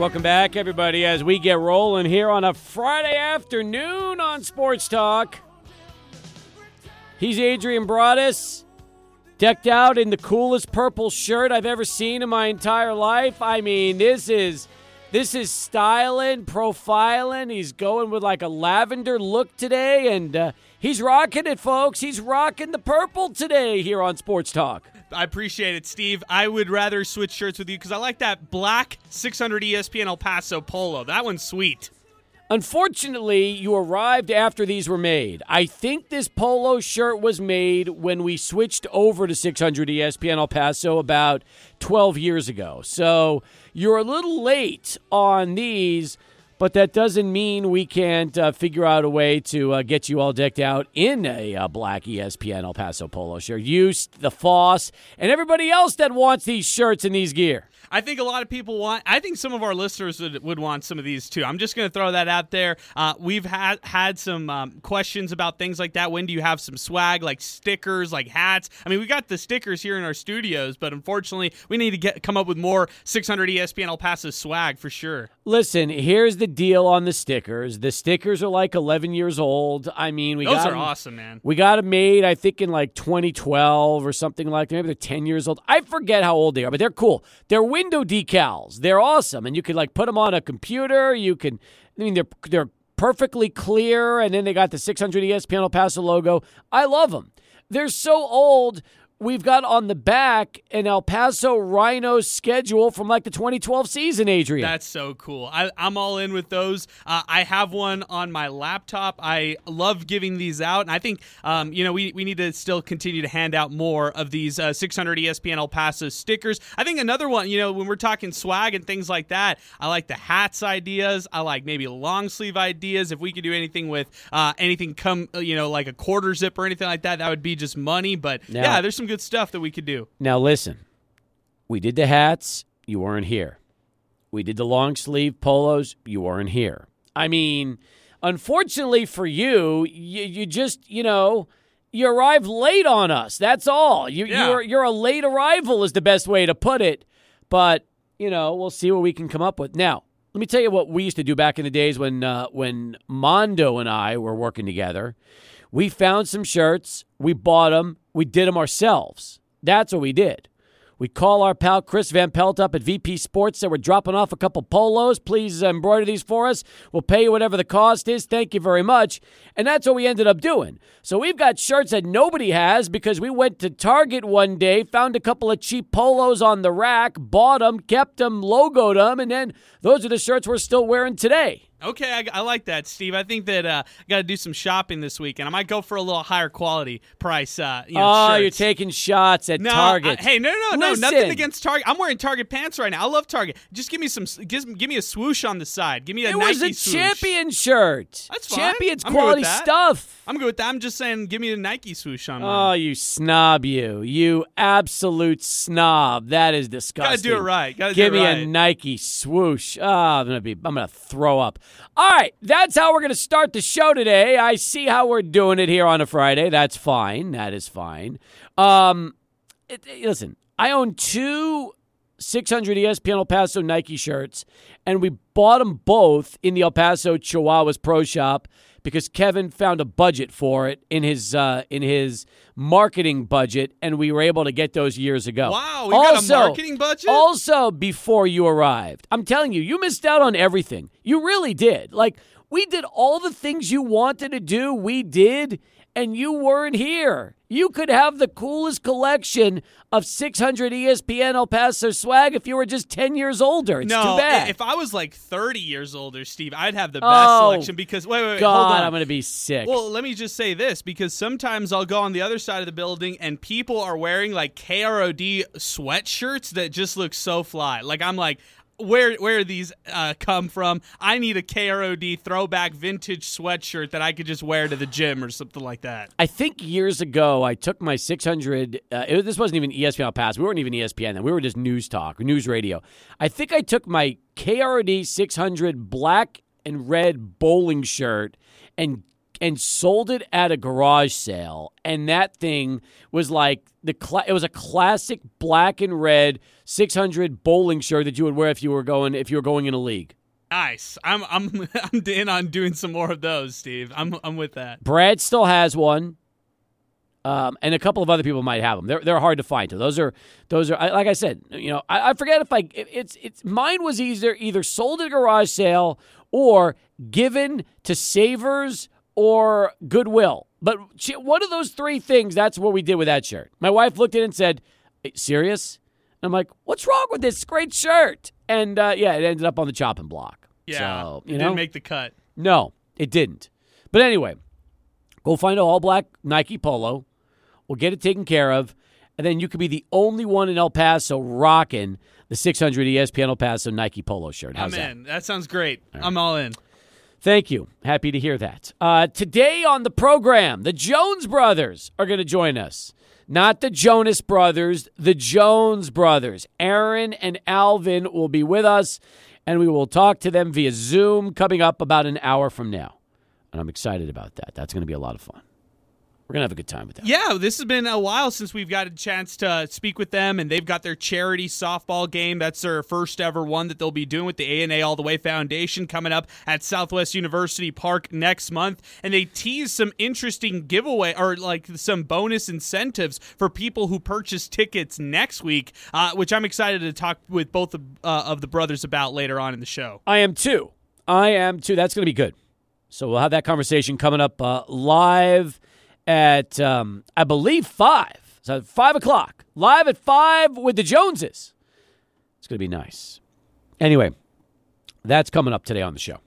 Welcome back, everybody, as we get rolling here on a Friday afternoon on Sports Talk. He's Adrian Broadus, decked out in the coolest purple shirt I've ever seen in my entire life. I mean, this is this is styling, profiling. He's going with like a lavender look today, and uh, he's rocking it, folks. He's rocking the purple today here on Sports Talk. I appreciate it, Steve. I would rather switch shirts with you because I like that black 600 ESPN El Paso polo. That one's sweet. Unfortunately, you arrived after these were made. I think this polo shirt was made when we switched over to 600 ESPN El Paso about 12 years ago. So you're a little late on these but that doesn't mean we can't uh, figure out a way to uh, get you all decked out in a uh, black ESPN El Paso polo shirt. You, the Foss, and everybody else that wants these shirts and these gear. I think a lot of people want. I think some of our listeners would, would want some of these too. I'm just going to throw that out there. Uh, we've had had some um, questions about things like that. When do you have some swag, like stickers, like hats? I mean, we got the stickers here in our studios, but unfortunately, we need to get come up with more 600 ESPN El Paso swag for sure. Listen, here's the deal on the stickers. The stickers are like 11 years old. I mean, we those got are them, awesome, man. We got them made, I think, in like 2012 or something like that. Maybe they're 10 years old. I forget how old they are, but they're cool. They're window decals. They're awesome, and you can like put them on a computer. You can, I mean, they're they're perfectly clear, and then they got the 600 ESPN El Paso logo. I love them. They're so old we've got on the back an El Paso Rhino schedule from like the 2012 season, Adrian. That's so cool. I, am all in with those. Uh, I have one on my laptop. I love giving these out, and I think um, you know we, we need to still continue to hand out more of these uh, 600 ESPN El Paso stickers. I think another one, you know, when we're talking swag and things like that, I like the hats ideas. I like maybe long sleeve ideas. If we could do anything with uh, anything come, you know, like a quarter zip or anything like that, that would be just money. But Now- yeah, there's some good stuff that we could do. Now listen, we did the hats, you weren't here. We did the long sleeve polos, you weren't here. I mean, unfortunately for you, you, you just, you know, you arrived late on us. That's all. You, Yeah. you're you're a late arrival is the best way to put it. But you know, we'll see what we can come up with. Now, let me tell you what we used to do back in the days when uh, when Mondo and I were working together. We found some shirts, we bought them, we did them ourselves. That's what we did. We call our pal Chris Van Pelt up at VP Sports. Said we're dropping off a couple polos. Please embroider these for us. We'll pay you whatever the cost is. Thank you very much. And that's what we ended up doing. So we've got shirts that nobody has because we went to Target one day, found a couple of cheap polos on the rack, bought them, kept them, logoed them, and then those are the shirts we're still wearing today. Okay, I, I like that, Steve. I think that uh, I got to do some shopping this weekend. I might go for a little higher quality price. Uh, you know, oh, shirts. you're taking shots at no, Target. I- hey, no, no, no, Listen. nothing against Target. I'm wearing Target pants right now. I love Target. Just give me some, give, give me a swoosh on the side. Give me a it Nike was a swoosh. champion shirt. That's fine. Champion's I'm quality stuff. I'm good with that. I'm just saying, give me a Nike swoosh on Oh, mine. you snob, you. You absolute snob. That is disgusting. Gotta do it right. Gotta Give do it me right. a Nike swoosh. Oh, I'm gonna be I'm gonna throw up. All right, that's how we're gonna start the show today. I see how we're doing it here on a Friday. That's fine. That is fine. Um it- it- listen, I own two 600 ESPN El Paso Nike shirts, and we bought them both in the El Paso Chihuahuas Pro Shop because Kevin found a budget for it in his uh, in his marketing budget, and we were able to get those years ago. Wow, we got a marketing budget? Also, before you arrived, I'm telling you, you missed out on everything. You really did. Like we did all the things you wanted to do. We did, and you weren't here. You could have the coolest collection of 600 ESPN El Paso swag if you were just 10 years older. It's no, too bad. if I was like 30 years older, Steve, I'd have the best Oh, selection because wait, wait, wait, God, hold on. I'm going to be sick. Well, let me just say this because sometimes I'll go on the other side of the building and people are wearing like KROD sweatshirts that just look so fly. Like I'm like, where where these uh, come from? I need a KROD throwback vintage sweatshirt that I could just wear to the gym or something like that. I think years ago I took my 600. Uh, it, this wasn't even ESPN El Paso. We weren't even ESPN then. We were just news talk, news radio. I think I took my KROD 600 black and red bowling shirt and and sold it at a garage sale, and that thing was like the cla- it was a classic black and red 600 bowling shirt that you would wear if you were going if you were going in a league. Nice. I'm I'm I'm in on doing some more of those, Steve. I'm I'm with that. Brad still has one. Um, and a couple of other people might have them. They're they're hard to find. Too. Those are those are like I said. You know, I, I forget if I it's it's mine was either either sold at a garage sale or given to Savers or Goodwill. But one of those three things. That's what we did with that shirt. My wife looked at it and said, "Serious?" I'm like, "What's wrong with this great shirt?" And uh, yeah, it ended up on the chopping block. Yeah, so, you it know? didn't make the cut. No, it didn't. But anyway, go find an all black Nike polo. We'll get it taken care of. And then you could be the only one in El Paso rocking the 600 ESPN El Paso Nike polo shirt. How's I'm that? in. That sounds great. I'm all in. Thank you. Happy to hear that. Uh, today on the program, the Jones brothers are going to join us. Not the Jonas brothers, the Jones brothers. Aaron and Alvin will be with us, and we will talk to them via Zoom coming up about an hour from now. And I'm excited about that. That's going to be a lot of fun. We're going to have a good time with that. Yeah, this has been a while since we've got a chance to speak with them, and they've got their charity softball game. That's their first ever one that they'll be doing with the ANA All the Way Foundation coming up at Southwest University Park next month. And they tease some interesting giveaway or like some bonus incentives for people who purchase tickets next week, uh, which I'm excited to talk with both of, uh, of the brothers about later on in the show. I am too. I am too. That's going to be good. So we'll have that conversation coming up uh, live at um, I believe five. So five o'clock, live at five with the Joneses. It's going to be nice. Anyway, that's coming up today on the show.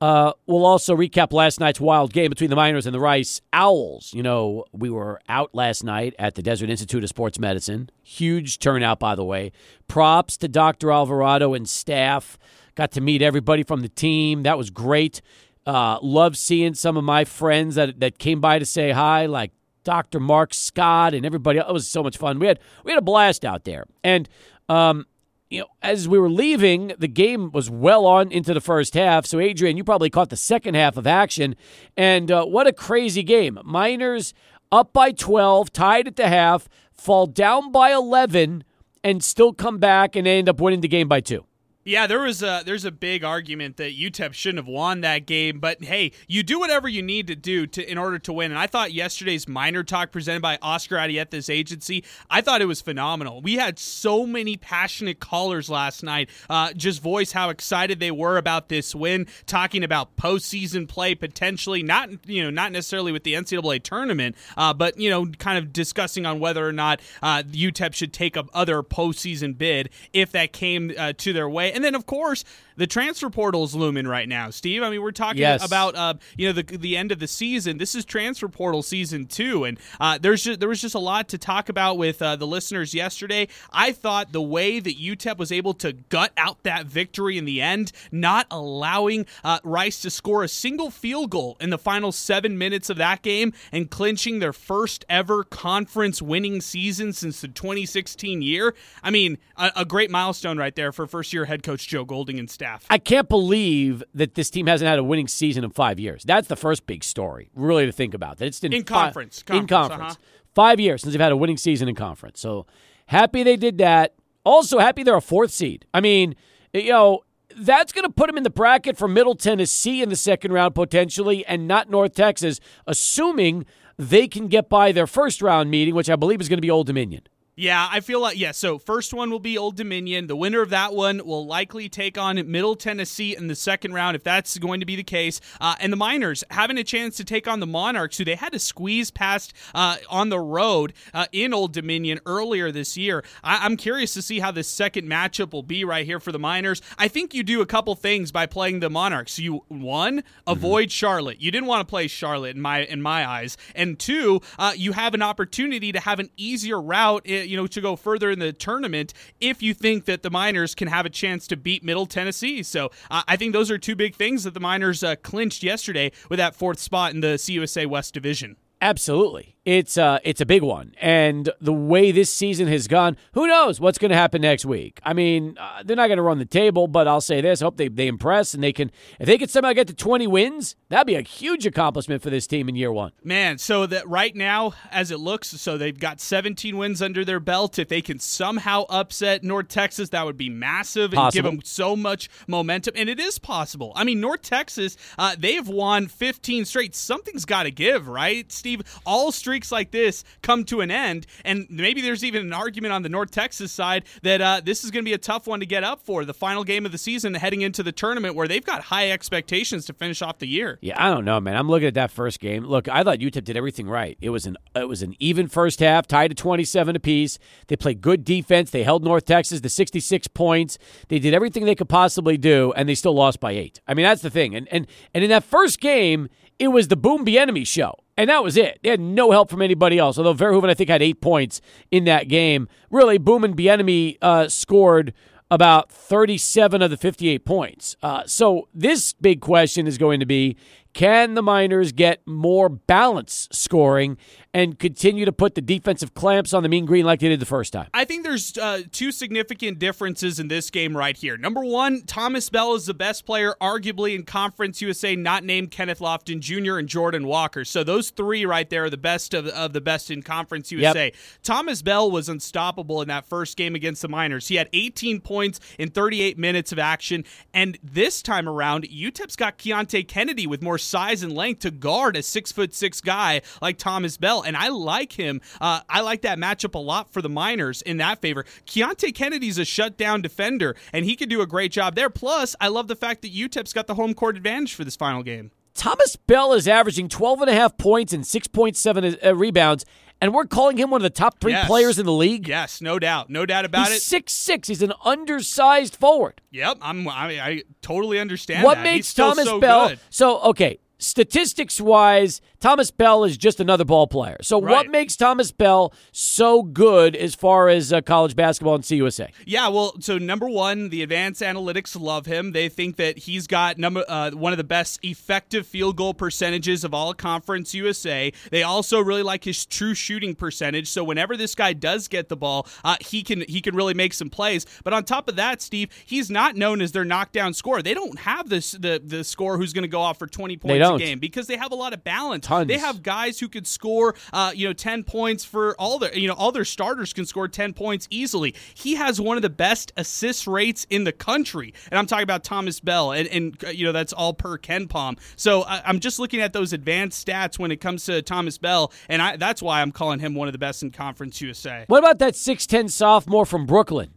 Uh, we'll also recap last night's wild game between the Miners and the Rice Owls. You know, we were out last night at the Desert Institute of Sports Medicine. Huge turnout, by the way. Props to Dr. Alvarado and staff. Got to meet everybody from the team. That was great. Uh, love seeing some of my friends that that came by to say hi, like Dr. Mark Scott and everybody. It was so much fun. We had we had a blast out there, and um, you know, as we were leaving, the game was well on into the first half. So, Adrian, you probably caught the second half of action, and uh, what a crazy game! Miners up by twelve, tied at the half, fall down by eleven, and still come back and end up winning the game by two. Yeah, there was a there's a big argument that UTEP shouldn't have won that game, but hey, you do whatever you need to do to in order to win. And I thought yesterday's minor talk presented by Oscar Arieta's agency, I thought it was phenomenal. We had so many passionate callers last night, uh, just voice how excited they were about this win, talking about postseason play potentially, not you know not necessarily with the NCAA tournament, uh, but you know kind of discussing on whether or not uh, UTEP should take up other postseason bid if that came uh, to their way. And then, of course, the transfer portal is looming right now, Steve. I mean, we're talking yes. about uh, you know the the end of the season. This is transfer portal season two, and uh, there's just, there was just a lot to talk about with uh, the listeners yesterday. I thought the way that UTEP was able to gut out that victory in the end, not allowing uh, Rice to score a single field goal in the final seven minutes of that game, and clinching their first ever conference winning season since the 2016 year. I mean, a, a great milestone right there for first year head coach Joe Golding and staff. I can't believe that this team hasn't had a winning season in five years. That's the first big story, really, to think about. That it's in, in conference, conference, in conference, uh-huh. five years since they've had a winning season in conference. So happy they did that. Also happy they're a fourth seed. I mean, you know. That's going to put them in the bracket for Middle Tennessee in the second round potentially, and not North Texas, assuming they can get by their first round meeting, which I believe is going to be Old Dominion. Yeah, I feel like yeah. So first one will be Old Dominion. The winner of that one will likely take on Middle Tennessee in the second round, if that's going to be the case. Uh, and the Miners having a chance to take on the Monarchs, who they had to squeeze past uh, on the road uh, in Old Dominion earlier this year. I- am curious to see how this second matchup will be right here for the Miners. I think you do a couple things by playing the Monarchs. You one avoid mm-hmm. Charlotte. You didn't want to play Charlotte in my in my eyes, and two, uh, you have an opportunity to have an easier route you know, to go further in the tournament if you think that the Miners can have a chance to beat Middle Tennessee. So uh, I think those are two big things that the Miners uh, clinched yesterday with that fourth spot in the CUSA West Division. Absolutely. It's uh, it's a big one. And the way this season has gone, who knows what's going to happen next week? I mean, uh, they're not going to run the table, but I'll say this: I hope they they impress and they can. If they can somehow get to 20 wins, that'd be a huge accomplishment for this team in year one. Man, so that right now, as it looks, so they've got 17 wins under their belt. If they can somehow upset North Texas, that would be massive and Possible. give them so much momentum. And it is possible. I mean, North Texas, uh, they have won 15 straight. Something's got to give, right, Steve? All streaks like this come to an end, and maybe there's even an argument on the North Texas side that uh, this is going to be a tough one to get up for the final game of the season, heading into the tournament where they've got high expectations to finish off the year. Yeah, I don't know, man. I'm looking at that first game. Look, I thought UTEP did everything right. It was an it was an even first half, tied at 27 apiece. They played good defense. They held North Texas to 66 points. They did everything they could possibly do, and they still lost by eight. I mean, that's the thing. And and and in that first game, it was the Boum Bieniemy show. And that was it. They had no help from anybody else. Although Verhoeven, I think, had eight points in that game. Really, Boum and Bieniemy uh, scored about 37 of the 58 points. Uh, so this big question is going to be can the Miners get more balance scoring and continue to put the defensive clamps on the mean green like they did the first time? I think there's uh, two significant differences in this game right here. Number one, Thomas Bell is the best player, arguably in Conference USA, not named Kenneth Lofton Jr. and Jordan Walker. So those three right there are the best of, of the best in Conference USA. Thomas Bell was unstoppable in that first game against the Miners. He had 18 points in 38 minutes of action, and this time around, UTEP's got Keonte Kennedy with more size and length to guard a six foot six guy like Thomas Bell, and I like him. Uh, I like that matchup a lot for the Miners in that favor. Keonte Kennedy's a shutdown defender, and he could do a great job there. Plus, I love the fact that UTEP's got the home court advantage for this final game. Thomas Bell is averaging 12 and a half points and 6.7 uh, rebounds, and we're calling him one of the top three Yes. players in the league. Yes, no doubt, no doubt about He's it. six six. He's an undersized forward. Yep, I'm. I, I totally understand. what that. makes He's Thomas so Bell good. so okay? Statistics wise, Thomas Bell is just another ball player. So, what makes Thomas Bell so good as far as uh, college basketball and CUSA? Yeah, well, so number one, the advanced analytics love him. They think that he's got number uh, one of the best effective field goal percentages of all Conference USA. They also really like his true shooting percentage. So whenever this guy does get the ball, uh, he can he can really make some plays. But on top of that, Steve, he's not known as their knockdown scorer. They don't have this the the scorer who's going to go off for twenty points a game because they have a lot of balance. Tons. They have guys who could score, uh, you know, ten points for all their, you know, all their starters can score ten points easily. He has one of the best assist rates in the country, and I'm talking about Thomas Bell, and, and uh, you know that's all per KenPom. So I, I'm just looking at those advanced stats when it comes to Thomas Bell, and I, that's why I'm calling him one of the best in Conference USA. What about that 6'10 sophomore from Brooklyn,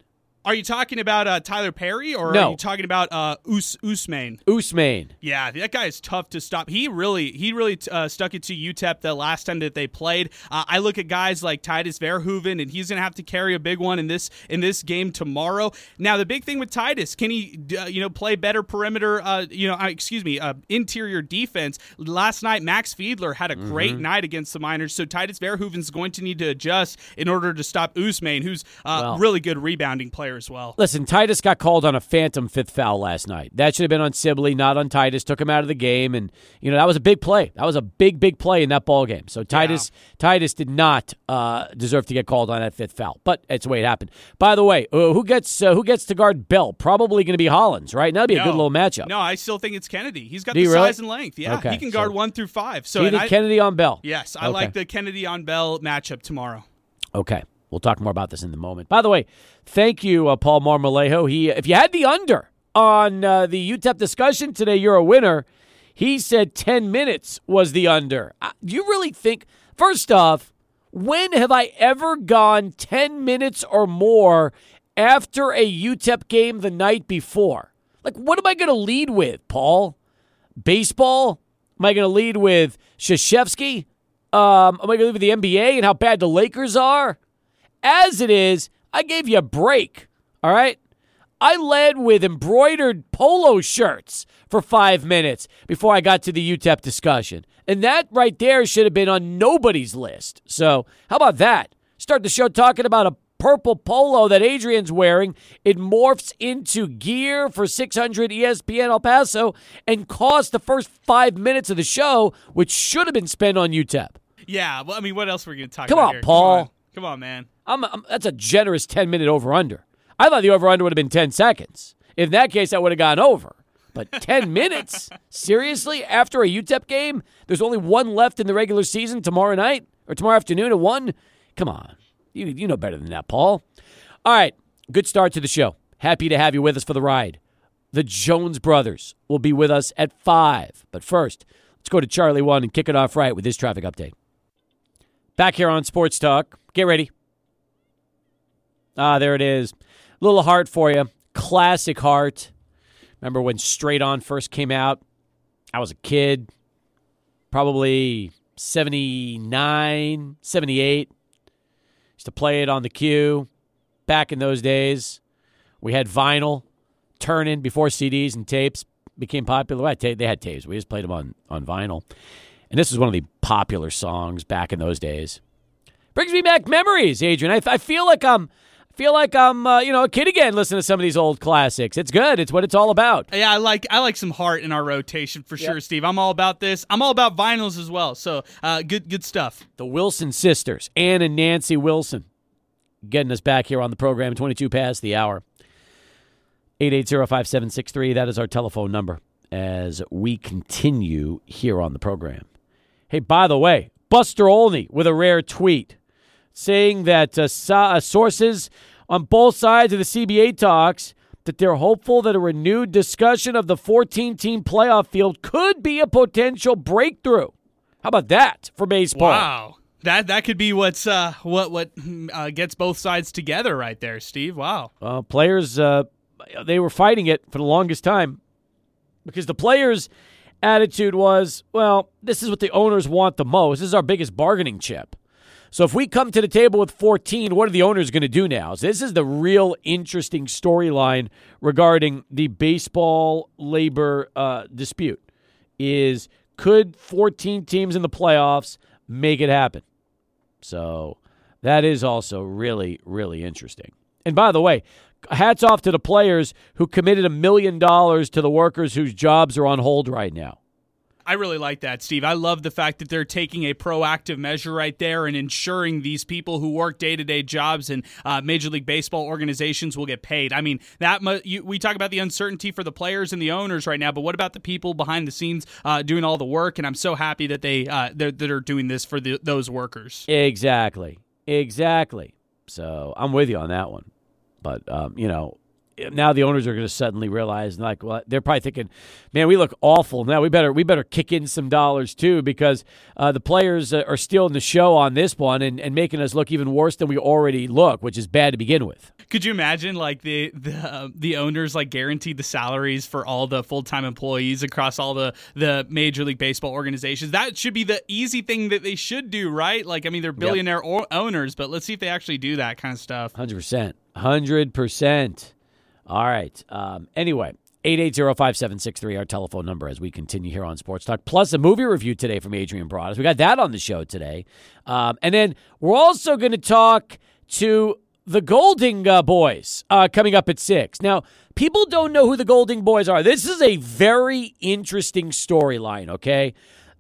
Are you talking about uh, Tylor Perry, or No. are you talking about uh, Us Ousmane? Ousmane? Yeah, that guy is tough to stop. He really, he really uh, stuck it to UTEP the last time that they played. Uh, I look at guys like Tydus Verhoeven, and he's going to have to carry a big one in this in this game tomorrow. Now, the big thing with Tydus, can he, uh, you know, play better perimeter? Uh, you know, uh, excuse me, uh, interior defense. Last night, Max Fiedler had a great Mm-hmm. night against the Miners, so Tydus Verhoeven's going to need to adjust in order to stop Ousmane, who's uh, Well- really good rebounding player as well. Listen, Tydus got called on a phantom fifth foul last night. That should have been on Sibley, not on Tydus. Took him out of the game, and you know that was a big play. That was a big, big play in that ball game. So Tydus, Tydus did not uh, deserve to get called on that fifth foul, but it's the way it happened. By the way, uh, who gets uh, who gets to guard Bell? Probably going to be Hollins, right? That'd be a good little matchup. No, I still think it's Kennedy. He's got Do the really? size and length. Yeah, Okay, he can guard so- one through five. So So you and think I, Kennedy on Bell? yes, I Okay. like the Kennedy on Bell matchup tomorrow. Okay. We'll talk more about this in the moment. By the way, thank you, uh, Paul Marmolejo. He, if you had the under on uh, the UTEP discussion today, you're a winner. He said 10 minutes was the under. Uh, do you really think, first off, when have I ever gone 10 minutes or more after a UTEP game the night before? Like, what am I going to lead with, Paul? Baseball? Am I going to lead with Krzyzewski? Um, am I going to lead with the NBA and how bad the Lakers are? As it is, I gave you a break. All right? I led with embroidered polo shirts for five minutes before I got to the UTEP discussion. And that right there should have been on nobody's list. So, how about that? Start the show talking about a purple polo that Adrian's wearing. It morphs into gear for 600 ESPN El Paso and costs the first five minutes of the show, which should have been spent on UTEP. Yeah, well, I mean, what else were we going to talk Come about on, here? Paul. Come on. Come on, man. I'm, I'm, that's a generous 10 minute over under. I thought the over under would have been 10 seconds. In that case, I would have gone over. But 10 minutes? Seriously? After a UTEP game? There's only one left in the regular season tomorrow night or tomorrow afternoon at 1? Come on. You, you know better than that, Paul. All right. Good start to the show. Happy to have you with us for the ride. The Jones brothers will be with us at 5. But first, let's go to Charlie 1 and kick it off right with this traffic update. Back here on Sports Talk. Get ready. Ah, there it is. Little heart for you. Classic heart. Remember when Straight On first came out? I was a kid, probably 79, 78. Used to play it on the queue. Back in those days, we had vinyl, turn in before CDs and tapes became popular. They had tapes. We just played them on, on vinyl. And this was one of the popular songs back in those days. Brings me back memories, Adrian. I, I feel like I'm feel like I'm uh, you know a kid again listening to some of these old classics. It's good. It's what it's all about. Yeah, I like I like some heart in our rotation for sure, Steve. I'm all about this. I'm all about vinyls as well. So uh, good good stuff. The Wilson sisters, Ann and Nancy Wilson, getting us back here on the program. 22 past the hour. 880-5763. That is our telephone number as we continue here on the program. Hey, by the way, Buster Olney with a rare tweet saying that uh, uh, sources on both sides of the CBA talks that they're hopeful that a renewed discussion of the 14-team playoff field could be a potential breakthrough. How about that for baseball? Wow. That that could be what's uh, what what uh, gets both sides together right there, Steve. Wow. Uh, players, uh, they were fighting it for the longest time because the players' attitude was, well, this is what the owners want the most. This is our biggest bargaining chip. So if we come to the table with 14, what are the owners going to do now? So this is the real interesting storyline regarding the baseball labor uh, dispute. Is could 14 teams in the playoffs make it happen? So that is also really, really interesting. And by the way, hats off to the players who committed a million dollars to the workers whose jobs are on hold right now. I really like that, Steve. I love the fact that they're taking a proactive measure right there and ensuring these people who work day to day jobs in uh, Major League Baseball organizations will get paid. I mean, that mu- you, we talk about the uncertainty for the players and the owners right now, but what about the people behind the scenes uh, doing all the work? And I'm so happy that they uh, that are doing this for the, those workers. Exactly, exactly. So I'm with you on that one. But um, you know, now the owners are going to suddenly realize, like, well, they're probably thinking, "Man, we look awful. Now we better we better kick in some dollars too, because uh, the players uh, are stealing the show on this one and, and making us look even worse than we already look, which is bad to begin with." Could you imagine, like the the uh, the owners like guaranteed the salaries for all the full time employees across all the the Major League Baseball organizations? That should be the easy thing that they should do, right? Like, I mean, they're billionaire yep. owners, but let's see if they actually do that kind of stuff. Hundred percent, hundred percent. All right. Um, anyway, 880-5763, our telephone number as we continue here on Sports Talk. Plus a movie review today from Adrian Broadus. We got that on the show today. Um, and then we're also going to talk to the Golding uh, Boys uh, coming up at 6. Now, people don't know who the Golding Boys are. This is a very interesting storyline, okay?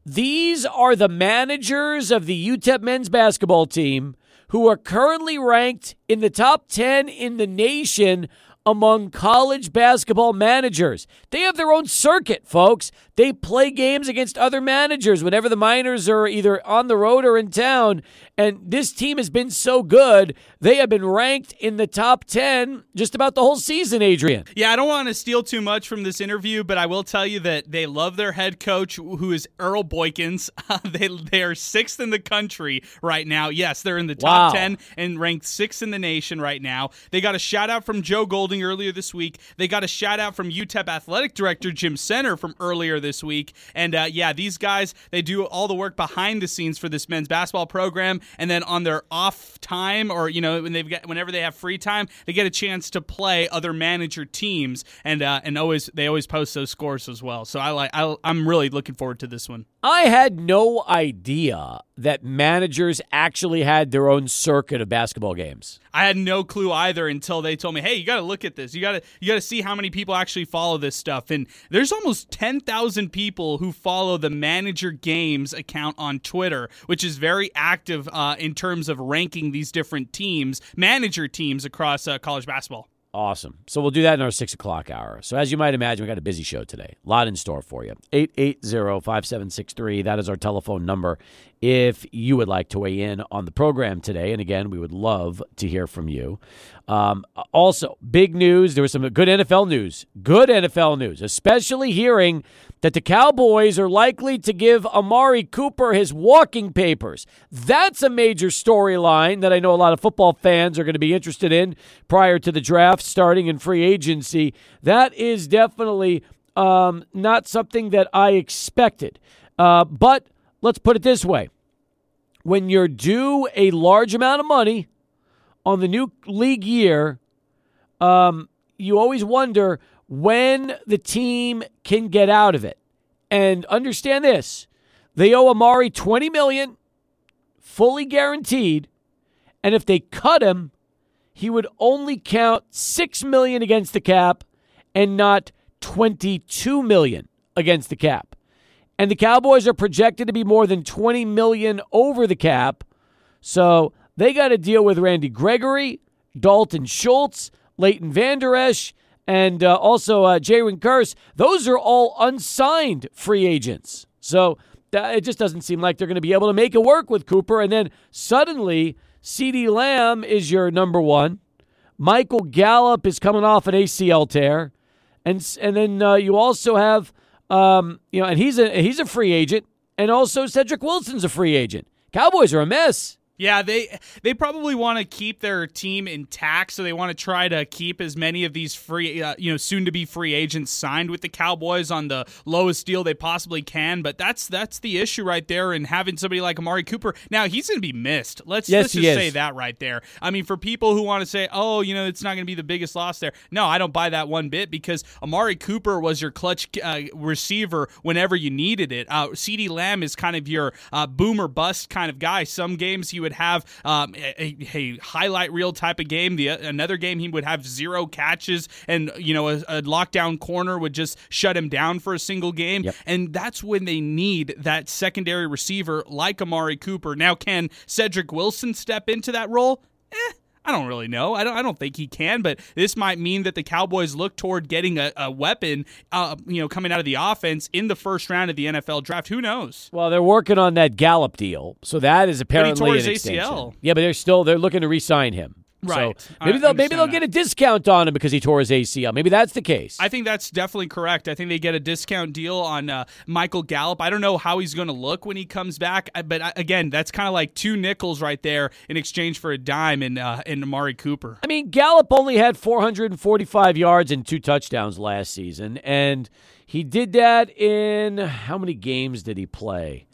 These are the managers of the UTEP men's basketball team who are currently ranked in the top 10 in the nation among college basketball managers. They have their own circuit, folks. They play games against other managers whenever the Miners are either on the road or in town. And this team has been so good, they have been ranked in the top 10 just about the whole season, Adrian. Yeah, I don't want to steal too much from this interview, but I will tell you that they love their head coach, who is Earl Boykins. they, they are sixth in the country right now. Yes, they're in the top Wow. 10 and ranked sixth in the nation right now. They got a shout out from Joe Golding earlier this week. They got a shout out from UTEP athletic director Jim Senter from earlier this week. And uh, yeah, these guys, they do all the work behind the scenes for this men's basketball program. And then on their off time or, you know, when they've got, whenever they have free time, they get a chance to play other manager teams. And, uh, and always, they always post those scores as well. So I like, I, I'm really looking forward to this one. I had no idea that managers actually had their own circuit of basketball games. I had no clue either until they told me, "Hey, you got to look at this. You got to you got to see how many people actually follow this stuff." And there's almost 10,000 people who follow the Manager Games account on Twitter, which is very active uh, in terms of ranking these different teams, manager teams across uh, college basketball. Awesome. So we'll do that in our six o'clock hour. So as you might imagine, we got a busy show today. A lot in store for you. 880-5763. That is our telephone number if you would like to weigh in on the program today. And again, we would love to hear from you. Um, also, big news. There was some good NFL news. Good NFL news, especially hearing that the Cowboys are likely to give Amari Cooper his walking papers. That's a major storyline that I know a lot of football fans are going to be interested in prior to the draft starting in free agency. That is definitely um, not something that I expected. Uh, but let's put it this way when you're due a large amount of money on the new league year, um, you always wonder when the team can get out of it. And understand this. They owe Amari 20 million fully guaranteed, and if they cut him, he would only count 6 million against the cap and not 22 million against the cap. And the Cowboys are projected to be more than 20 million over the cap. So, they got to deal with Randy Gregory, Dalton Schultz, Leighton Vander Esch, and uh, also uh, Jayron Kearse. Those are all unsigned free agents. So it just doesn't seem like they're going to be able to make it work with Cooper. And then suddenly, CeeDee Lamb is your number one. Michael Gallup is coming off an ACL tear. And, and then uh, you also have, um, you know, and he's a, he's a free agent. And also Cedric Wilson's a free agent. Cowboys are a mess. Yeah, they they probably want to keep their team intact, so they want to try to keep as many of these free, uh, you know, soon to be free agents signed with the Cowboys on the lowest deal they possibly can. But that's that's the issue right there, and having somebody like Amari Cooper now he's going to be missed. Let's yes, let's just say that right there. I mean, for people who want to say, oh, you know, it's not going to be the biggest loss there. No, I don't buy that one bit because Amari Cooper was your clutch uh, receiver whenever you needed it. Uh, CeeDee Lamb is kind of your uh, boomer bust kind of guy. Some games he would have um, a, a, highlight reel type of game. The another game he would have zero catches, and you know a, a lockdown corner would just shut him down for a single game. Yep. And that's when they need that secondary receiver like Amari Cooper. Now, can Cedric Wilson step into that role? Eh, I don't really know. I don't. I don't think he can. But this might mean that the Cowboys look toward getting a, a weapon, uh, you know, coming out of the offense in the first round of the NFL draft. Who knows? Well, they're working on that Gallup deal, so that is apparently an extension. Yeah, but they're still they're looking to re-sign him. Right. So maybe they'll maybe they'll that. get a discount on him because he tore his ACL. Maybe that's the case. I think that's definitely correct. I think they get a discount deal on uh, Michael Gallup. I don't know how he's going to look when he comes back, uh, but uh, again, that's kind of like two nickels right there in exchange for a dime in uh, in Amari Cooper. I mean, Gallup only had 445 yards and two touchdowns last season, and he did that in how many games did he play?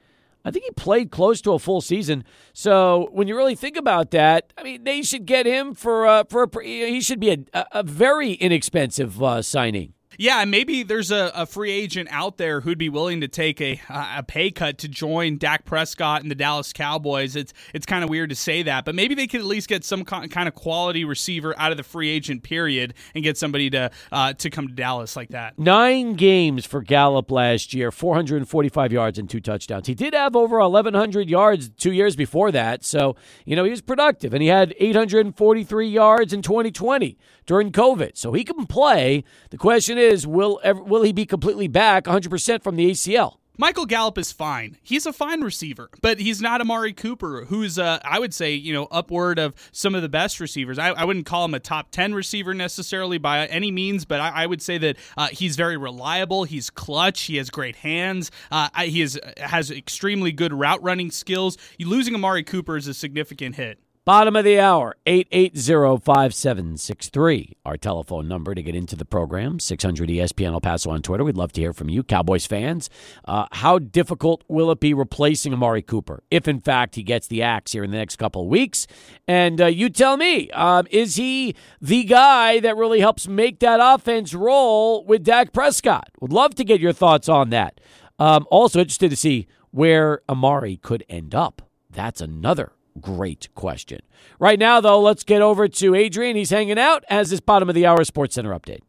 I think he played close to a full season. So when you really think about that, I mean, they should get him for uh, for a, he should be a, a very inexpensive uh, signing. Yeah, maybe there's a, a, free agent out there who'd be willing to take a a pay cut to join Dak Prescott and the Dallas Cowboys. It's it's kind of weird to say that, but maybe they could at least get some kind of quality receiver out of the free agent period and get somebody to uh, to come to Dallas like that. Nine games for Gallup last year, 445 yards and two touchdowns. He did have over 1,100 yards two years before that, so you know he was productive, and he had 843 yards in 2020 during COVID, so he can play. The question is, will ever, will he be completely back 100% from the ACL? Michael Gallup is fine. He's a fine receiver, but he's not Amari Cooper, who's, uh, I would say, you know, upward of some of the best receivers. I, I wouldn't call him a top 10 receiver necessarily by any means, but I, I would say that uh, he's very reliable. He's clutch. He has great hands. Uh, he is, has extremely good route running skills. Losing Amari Cooper is a significant hit. Bottom of the hour, 880-5763. Our telephone number to get into the program, 600 ESPN El Paso on Twitter. We'd love to hear from you, Cowboys fans. Uh, how difficult will it be replacing Amari Cooper, if in fact he gets the axe here in the next couple of weeks? And uh, you tell me, um, is he the guy that really helps make that offense roll with Dak Prescott? Would love to get your thoughts on that. Um, also interested to see where Amari could end up? That's another great question. Right now, though, let's get over to Adrian. He's hanging out as this bottom of the hour Sports Center update.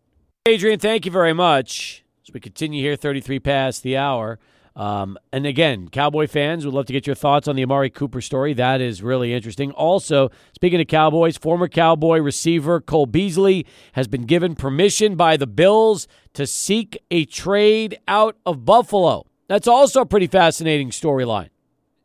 Adrian, thank you very much. As we continue here, 33 past the hour. Um, and again, Cowboy fans would love to get your thoughts on the Amari Cooper story. That is really interesting. Also, speaking of Cowboys, former Cowboy receiver Cole Beasley has been given permission by the Bills to seek a trade out of Buffalo. That's also a pretty fascinating storyline.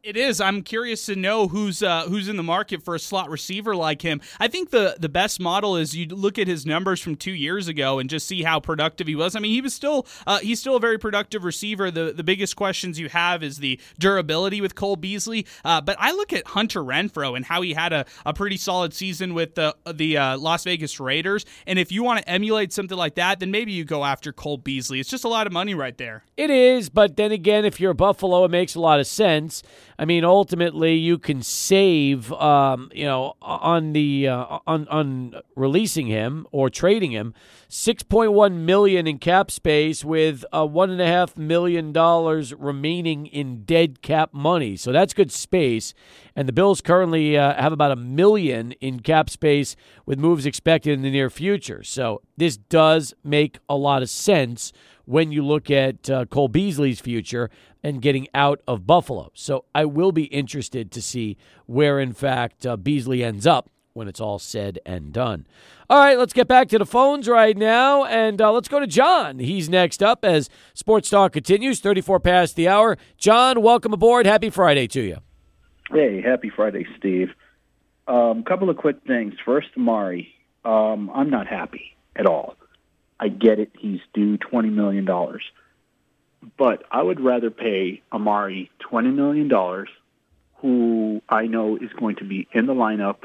It is. I'm curious to know who's uh, who's in the market for a slot receiver like him. I think the the best model is you look at his numbers from two years ago and just see how productive he was. I mean, he was still uh, he's still a very productive receiver. The the biggest questions you have is the durability with Cole Beasley. Uh, but I look at Hunter Renfrow and how he had a, a pretty solid season with the the uh, Las Vegas Raiders. And if you want to emulate something like that, then maybe you go after Cole Beasley. It's just a lot of money right there. It is, but then again, if you're Buffalo, it makes a lot of sense. I mean, ultimately, you can save, um, you know, on the uh, on on releasing him or trading him, six point one million in cap space with a one and a half million dollars remaining in dead cap money. So that's good space. And the Bills currently uh, have about a million in cap space with moves expected in the near future. So this does make a lot of sense when you look at uh, Cole Beasley's future and getting out of Buffalo. So I will be interested to see where, in fact, uh, Beasley ends up when it's all said and done. All right, let's get back to the phones right now, and uh, let's go to John. He's next up as Sports Talk continues, 34 past the hour. John, welcome aboard. Happy Friday to you. Hey, happy Friday, Steve. A um, couple of quick things. First, Mari, Um, I'm not happy at all. I get it. He's due $20 million. But I would rather pay Amari $20 million, who I know is going to be in the lineup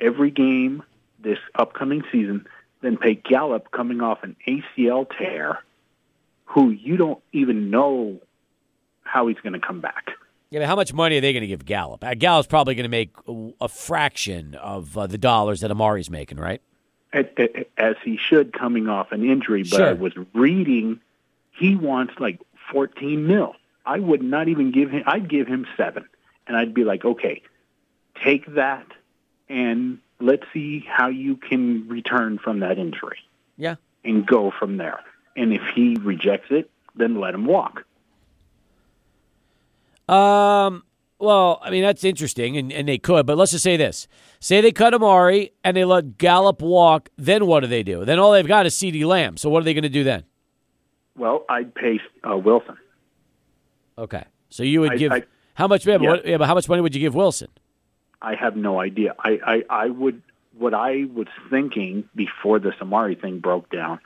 every game this upcoming season, than pay Gallup coming off an ACL tear, who you don't even know how he's going to come back. Yeah, but how much money are they going to give Gallup? Uh, Gallup's probably going to make a fraction of uh, the dollars that Amari's making, right? as he should coming off an injury. But sure. I was reading he wants like 14 mil. I would not even give him. I'd give him seven, and I'd be like, okay, take that, and let's see how you can return from that injury. Yeah, and go from there. And if he rejects it, then let him walk. Um. Well, I mean that's interesting, and, and they could, but let's just say this: say they cut Amari and they let Gallup walk, then what do they do? Then all they've got is CeeDee Lamb. So what are they going to do then? Well, I'd pay uh, Wilson. Okay, so you would I, give I, how much? Yeah, yeah. But what, yeah, but how much money would you give Wilson? I have no idea. I, I, I would. What I was thinking before this Amari thing broke down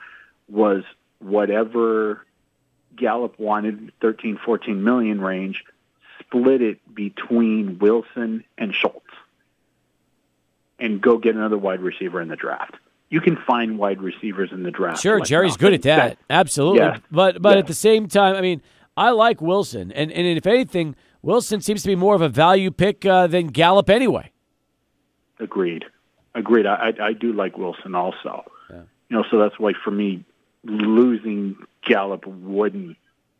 was whatever Gallup wanted, 13, 14 million range split it between Wilson and Schultz and go get another wide receiver in the draft. You can find wide receivers in the draft. Sure, like Jerry's good at that. that Absolutely. Yeah, but but yeah. at the same time, I mean, I like Wilson, and and if anything, Wilson seems to be more of a value pick uh, than Gallup anyway. Agreed. Agreed. I I, I do like Wilson also. Yeah. You know, so that's why for me, losing Gallup wouldn't,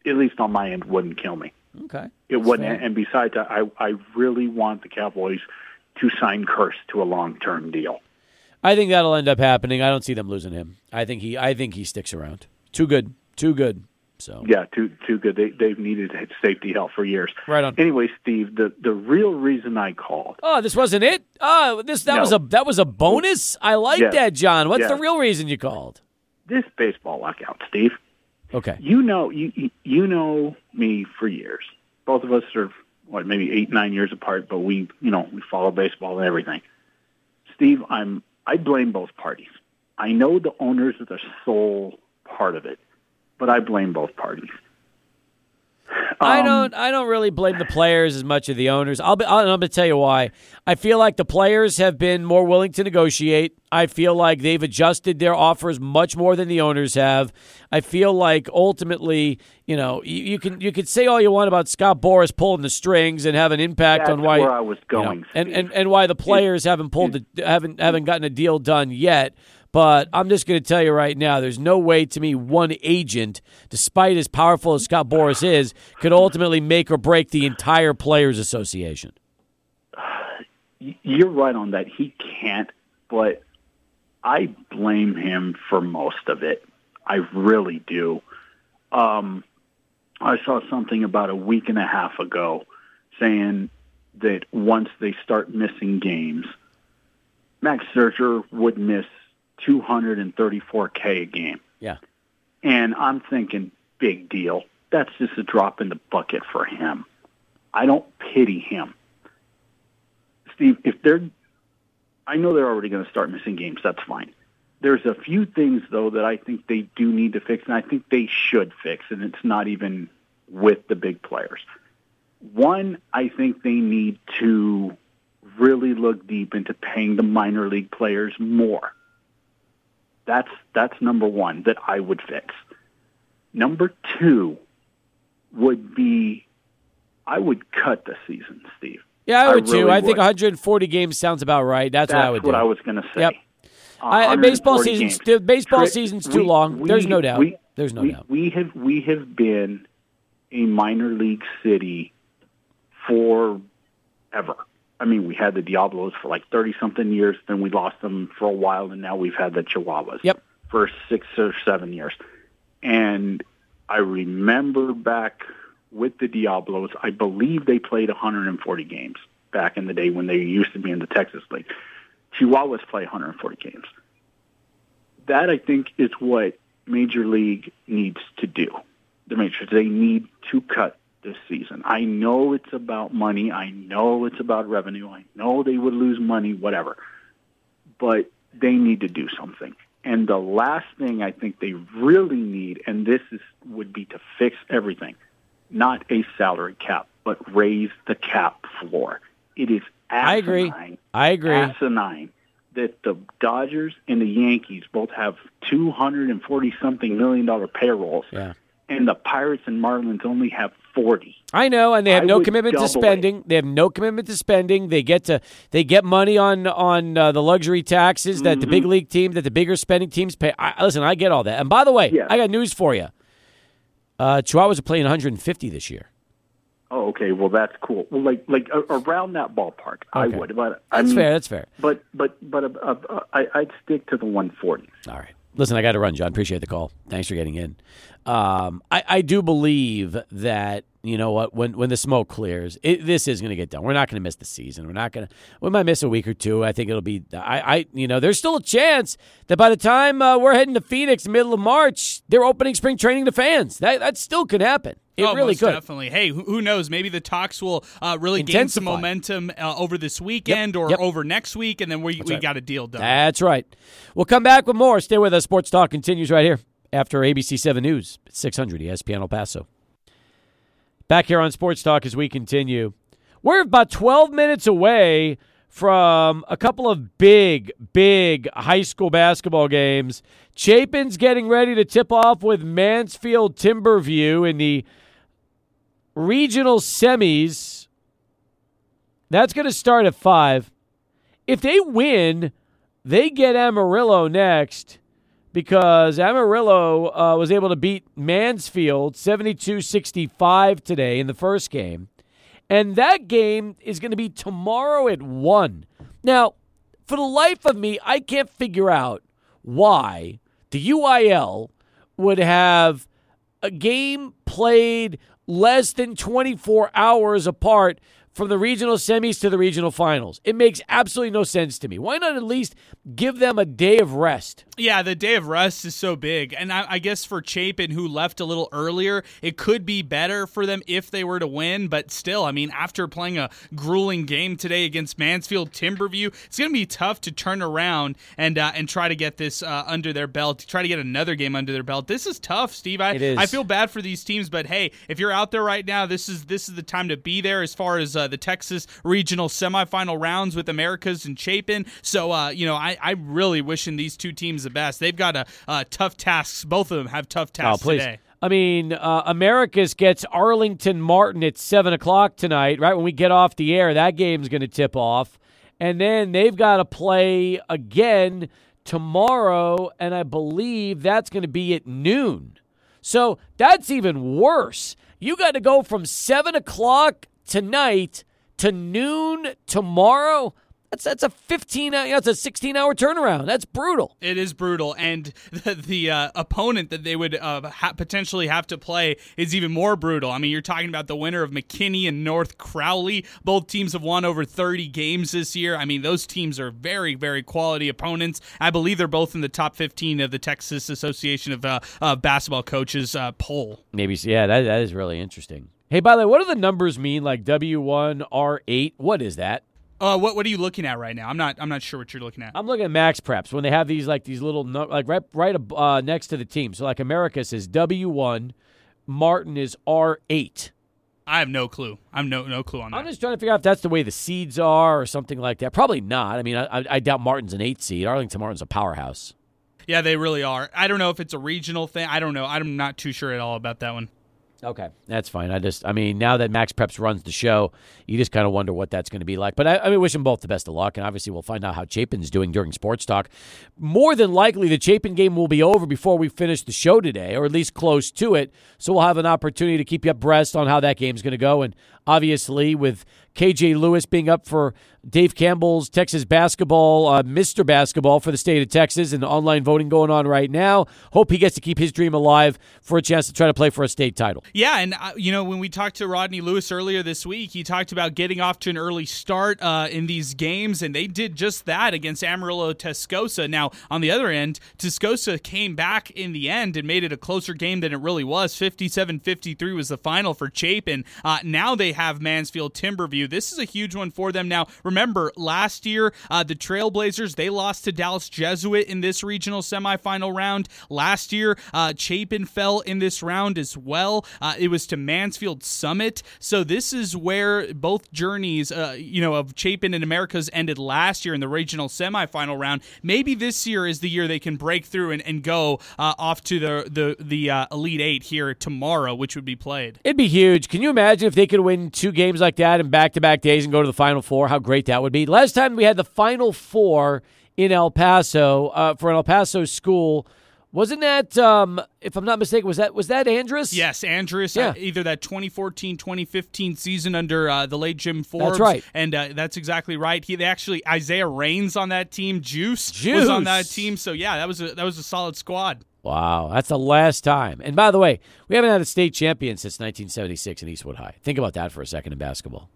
at least on my end, wouldn't kill me. Okay. It wouldn't. Fair. And besides, I I really want the Cowboys to sign Kearse to a long term deal. I think that'll end up happening. I don't see them losing him. I think he I think he sticks around. Too good. Too good. So yeah, too too good. They they've needed safety help for years. Right on. Anyway, Steve, the the real reason I called. Oh, this wasn't it. Oh, this that No. was a that was a bonus. I like Yes. that, John. What's Yes. the real reason you called? This baseball lockout, Steve. Okay. You know you you- you know me for years. Both of us are what maybe eight nine years apart, but we you know we follow baseball and everything. Steve, I'm I blame both parties. I know the owners are the sole part of it, but I blame both parties. I Um, don't. I don't really blame the players as much as the owners. I'll be. I'm going to tell you why. I feel like the players have been more willing to negotiate. I feel like they've adjusted their offers much more than the owners have. I feel like ultimately, you know, you, you can you can say all you want about Scott Boras pulling the strings and have an impact on why where I was you know, going, and, and and why the players haven't pulled the haven't haven't gotten a deal done yet. But I'm just going to tell you right now, there's no way to me one agent, despite as powerful as Scott Boras is, could ultimately make or break the entire Players Association. You're right on that. He can't, but I blame him for most of it. I really do. Um, I saw something about a week and a half ago saying that once they start missing games, Max Scherzer would miss 234k a game. Yeah. And I'm thinking, big deal. That's just a drop in the bucket for him. I don't pity him. Steve, if they're, I know they're already going to start missing games. That's fine. There's a few things though that I think they do need to fix, and I think they should fix, and it's not even with the big players. One, I think they need to really look deep into paying the minor league players more. That's that's number one that I would fix. Number two would be I would cut the season, Steve. Yeah, I would I really too. I think 140 games sounds about right. That's, That's what I would do. I was going to say. Yep. Uh, I, baseball 140 season's games. the baseball season's too we- long. we- There's no doubt. we- There's no doubt. We have we have been a minor league city forever. I mean, we had the Diablos for like thirty something years, then we lost them for a while, and now we've had the Chihuahuas Yep. for six or seven years. And I remember back with the Diablos, I believe they played 140 games back in the day when they used to be in the Texas League. Chihuahuas play 140 games. That I think is what Major League needs to do. The Major they need to cut this season. I know it's about money. I know it's about revenue. I know they would lose money, whatever. But they need to do something. And the last thing I think they really need, and this is would be to fix everything, not a salary cap, but raise the cap floor. It is I agree. I agree. asinine that the Dodgers and the Yankees both have 240 something million dollar payrolls Yeah. and the Pirates and Marlins only have 40. I know, and they have I no commitment to double it. spending. They have no commitment to spending. They get to they get money on on uh, the luxury taxes that the big league team, that the bigger spending teams pay. I, listen, I get all that. And by the way, Yeah. I got news for you. Uh, Chihuahuas are playing 150 this year. Oh, okay. Well, that's cool. Well, like like uh, around that ballpark, I would. But I That's mean, fair. That's fair. But but but uh, uh, I, I'd stick to the 140. All right. Listen, I got to run, John. Appreciate the call. Thanks for getting in. Um, I, I do believe that you know what when when the smoke clears, it, this is going to get done. We're not going to miss the season. We're not going to. We might miss a week or two. I think it'll be. I, I you know, there's still a chance that by the time uh, we're heading to Phoenix, middle of March, they're opening spring training to fans. That that still could happen. It oh, really could. definitely. Hey, who, knows? Maybe the talks will uh, really gain some momentum uh, over this weekend or yep. over next week, and then we, we right. got a deal done. That's right. We'll come back with more. Stay with us. Sports Talk continues right here after ABC 7 News, 600 ESPN El Paso. Back here on Sports Talk as we continue. We're about 12 minutes away from a couple of big, big high school basketball games. Chapin's getting ready to tip off with Mansfield Timberview in the regional semis. That's going to start at 5. If they win, they get Amarillo next because Amarillo uh, was able to beat Mansfield 72 65 today in the first game. And that game is going to be tomorrow at 1. Now, for the life of me, I can't figure out why the UIL would have a game played less than 24 hours apart from the regional semis to the regional finals. It makes absolutely no sense to me. Why not at least give them a day of rest? Yeah, the day of rest is so big. And I, I guess for Chapin, who left a little earlier, it could be better for them if they were to win. But still, I mean, after playing a grueling game today against Mansfield Timberview, it's going to be tough to turn around and uh, and try to get this uh, under their belt, try to get another game under their belt. This is tough, Steve. I, It is. I feel bad for these teams, but hey, if you're out there right now, this is this is the time to be there as far as uh, the Texas regional semifinal rounds with Americas and Chapin. So, uh, you know, I, I'm really wishing these two teams best. They've got a uh, tough tasks. Both of them have tough tasks oh, please. today. I mean, uh, Americas gets Arlington Martin at 7 o'clock tonight, right when we get off the air. That game's going to tip off. And then they've got to play again tomorrow, and I believe that's going to be at noon. So that's even worse. You got to go from 7 o'clock tonight to noon tomorrow. That's that's a 15 that's a 16 hour turnaround. That's brutal. It is brutal, and the, the uh, opponent that they would uh, ha- potentially have to play is even more brutal. I mean, you're talking about the winner of McKinney and North Crowley. Both teams have won over 30 games this year. I mean, those teams are very, very quality opponents. I believe they're both in the top 15 of the Texas Association of uh, uh Basketball Coaches uh, poll. Maybe, yeah, that, that is really interesting. Hey, by the way, what do the numbers mean? Like W1, R8? What is that? Uh, what what are you looking at right now? I'm not I'm not sure what you're looking at. I'm looking at MaxPreps when they have these like these little like right right uh, next to the team. So like America says W one, Martin is R eight. I have no clue. I'm no no clue on that. I'm just trying to figure out if that's the way the seeds are or something like that. Probably not. I mean, I, I doubt Martin's an eight seed. Arlington Martin's a powerhouse. Yeah, they really are. I don't know if it's a regional thing. I don't know. I'm not too sure at all about that one. Okay, that's fine. I just, I mean, now that MaxPreps runs the show, you just kind of wonder what that's going to be like. But I, I mean, wish them both the best of luck, and obviously we'll find out how Chapin's doing during sports talk. More than likely, the Chapin game will be over before we finish the show today, or at least close to it. So we'll have an opportunity to keep you abreast on how that game's going to go, and obviously with KJ Lewis being up for Dave Campbell's Texas basketball, uh, Mr. Basketball for the state of Texas, and online voting going on right now. Hope he gets to keep his dream alive for a chance to try to play for a state title. Yeah, and uh, you know when we talked to Rodney Lewis earlier this week, he talked about getting off to an early start uh, in these games, and they did just that against Amarillo Tascosa. Now on the other end, Tascosa came back in the end and made it a closer game than it really was. 57-53 was the final for Chapin. Uh, now they have Mansfield Timberview. This is a huge one for them. Now remember last year uh, the Trailblazers they lost to Dallas Jesuit in this regional semifinal round. Last year uh, Chapin fell in this round as well. Uh, it was to Mansfield Summit. So this is where both journeys, uh, you know, of Chapin and Americas ended last year in the regional semifinal round. Maybe this year is the year they can break through and, and go uh, off to the the the uh, Elite Eight here tomorrow, which would be played. It'd be huge. Can you imagine if they could win two games like that and back to back days and go to the Final Four? How great that would be. Last time we had the Final Four in El Paso uh, for an El Paso school wasn't that, um, if I'm not mistaken, was that was that Andress? Yes, Andress. Uh, yeah. Uh, either that 2014, 2015 season under uh, the late Jim Forbes. That's right, and uh, that's exactly right. He actually Isaiah Reigns on that team. Juice, Juice was on that team. So yeah, that was a that was a solid squad. Wow, that's the last time. And by the way, we haven't had a state champion since 1976 in Eastwood High. Think about that for a second in basketball.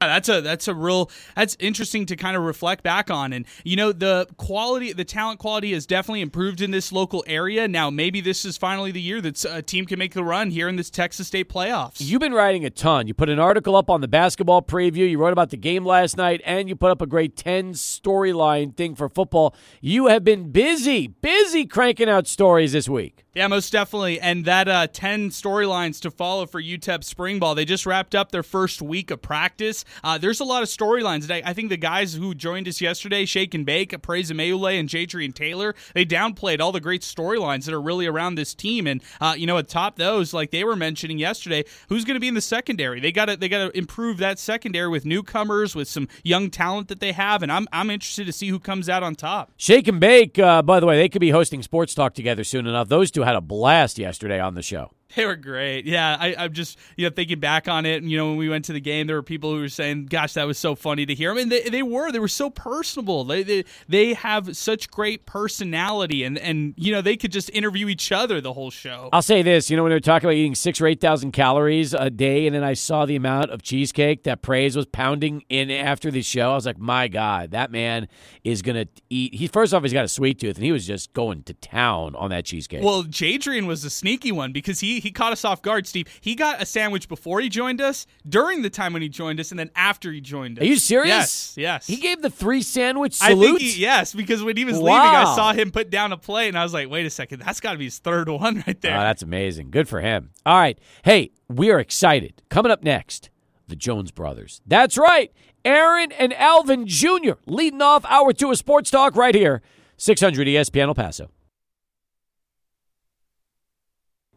That's a that's a real that's interesting to kind of reflect back on and you know the quality the talent quality has definitely improved in this local area now maybe this is finally the year that uh, a team can make the run here in this Texas State playoffs. You've been writing a ton. You put an article up on the basketball preview, you wrote about the game last night and you put up a great 10 storyline thing for football. You have been busy, busy cranking out stories this week. Yeah, most definitely. And that uh, 10 storylines to follow for UTEP spring ball. They just wrapped up their first week of practice. Uh, there's a lot of storylines. I think the guys who joined us yesterday, Shake and Bake, Praise Amaewhule, and Jadrian Taylor, they downplayed all the great storylines that are really around this team. And, uh, you know, atop those, like they were mentioning yesterday, who's going to be in the secondary? They got to they got to improve that secondary with newcomers, with some young talent that they have. And I'm, I'm interested to see who comes out on top. Shake and Bake, uh, by the way, they could be hosting Sports Talk together soon enough. Those two had a blast yesterday on the show. They were great. Yeah, I, am just you know thinking back on it. And, you know, when we went to the game, there were people who were saying, "Gosh, that was so funny to hear." I mean, they, they were they were so personable. They, they they have such great personality, and and you know they could just interview each other the whole show. I'll say this: you know, when they were talking about eating six or eight thousand calories a day, and then I saw the amount of cheesecake that Praise was pounding in after the show, I was like, "My God, that man is gonna eat." He first off, he's got a sweet tooth, and he was just going to town on that cheesecake. Well, Jadrian was a sneaky one because he he caught us off guard, Steve. He got a sandwich before he joined us, during the time when he joined us, and then after he joined us. Are you serious? Yes, yes. He gave the three sandwich salute. I think he, yes, because when he was wow. leaving, I saw him put down a plate, and I was like, wait a second, that's got to be his third one right there. Oh, that's amazing. Good for him. All right, hey, we are excited. Coming up next, the Jones brothers. That's right, Aaron and Alvin Jr. leading off hour two of Sports Talk right here, 600 ESPN El Paso.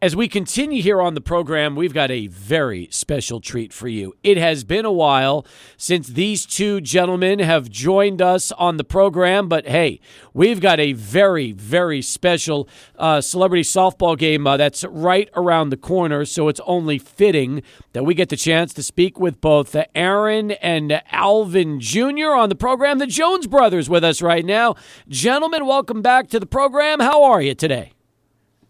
As we continue here on the program, we've got a very special treat for you. It has been a while since these two gentlemen have joined us on the program, but hey, we've got a very, very special uh, celebrity softball game uh, that's right around the corner, so it's only fitting that we get the chance to speak with both the Aaron and Alvin Jr. on the program. The Jones brothers with us right now. Gentlemen, welcome back to the program. How are you today?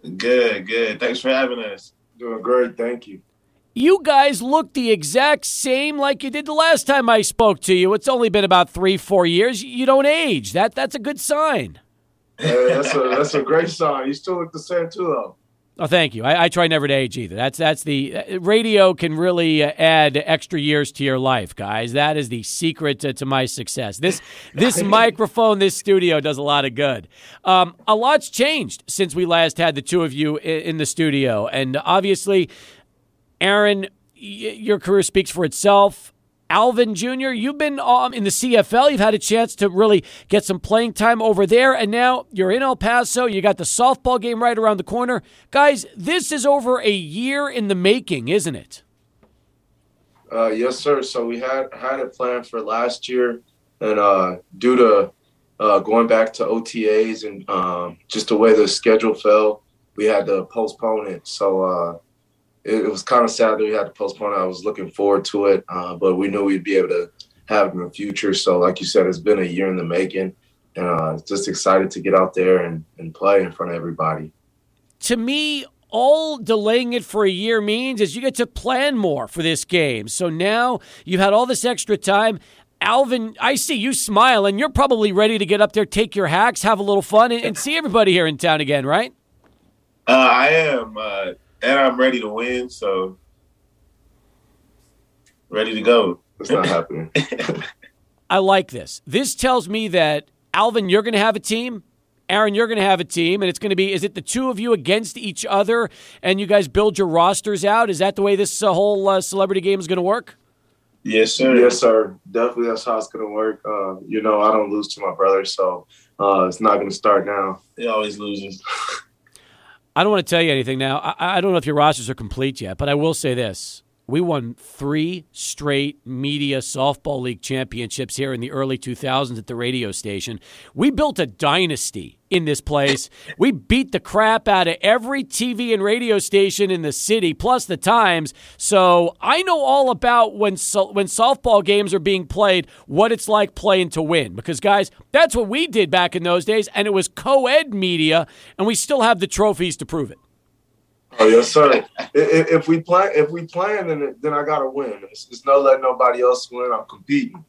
Good, good. Thanks for having us. Doing great, thank you. You guys look the exact same like you did the last time I spoke to you. It's only been about three, four years. You don't age. That that's a good sign. Hey, that's a that's a great sign. You still look the same too, though. Oh, thank you. I, I, try never to age either. That's that's the uh, radio can really uh, add extra years to your life, guys. That is the secret to, to my success. This this microphone, this studio does a lot of good. Um, a lot's changed since we last had the two of you in, in the studio, and obviously, Aaron, y- your career speaks for itself. Alvin Jr., you've been um, in the CFL. You've had a chance to really get some playing time over there, and now you're in El Paso. You got the softball game right around the corner. Guys, this is over a year in the making, isn't it? Uh, yes, sir. So we had had it planned for last year, and uh, due to uh, going back to OTAs and um, just the way the schedule fell, we had to postpone it. So uh, it, it was kind of sad that we had to postpone it. I was looking forward to it, uh, but we knew we'd be able to have it in the future. So, like you said, it's been a year in the making, and uh, just excited to get out there and, and play in front of everybody. To me, all delaying it for a year means is you get to plan more for this game. So now you've had all this extra time. Alvin, I see you smile, and you're probably ready to get up there, take your hacks, have a little fun, and, and see everybody here in town again, right? Uh, I am. Uh, and I'm ready to win. So ready to go. It's not happening. I like this. This tells me that Alvin, you're going to have a team. Aaron, you're going to have a team, and it's going to be is it the two of you against each other, and you guys build your rosters out? Is that the way this uh, whole uh, celebrity game is going to work? Yes, sir. Yes, sir. Definitely, that's how it's going to work. Uh, you know, I don't lose to my brother, so uh, it's not going to start now. He always loses. I don't want to tell you anything now. I, I don't know if your rosters are complete yet, but I will say this. We won three straight media softball league championships here in the early 2000s at the radio station. We built a dynasty in this place. We beat the crap out of every TV and radio station in the city, plus the Times. So I know all about when so, when softball games are being played, what it's like playing to win. Because guys, that's what we did back in those days, and it was co-ed media, and we still have the trophies to prove it. Oh yes, sir. if, if, we play, if we playing, then then I gotta win. It's, it's no letting nobody else win. I'm competing.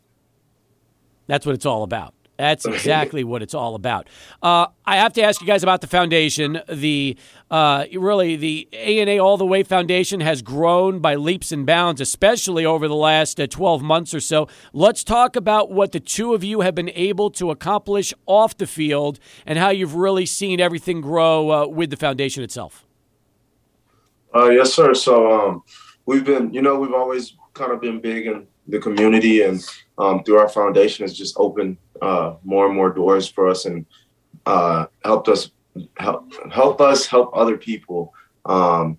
That's what it's all about. That's exactly what it's all about. Uh, I have to ask you guys about the foundation. The uh, really the A and A All the Way Foundation has grown by leaps and bounds, especially over the last uh, twelve months or so. Let's talk about what the two of you have been able to accomplish off the field and how you've really seen everything grow uh, with the foundation itself. Uh, yes, sir. So um, we've been, you know, we've always kind of been big in the community, and um, through our foundation, has just opened uh, more and more doors for us and uh, helped us help help us help other people. Um,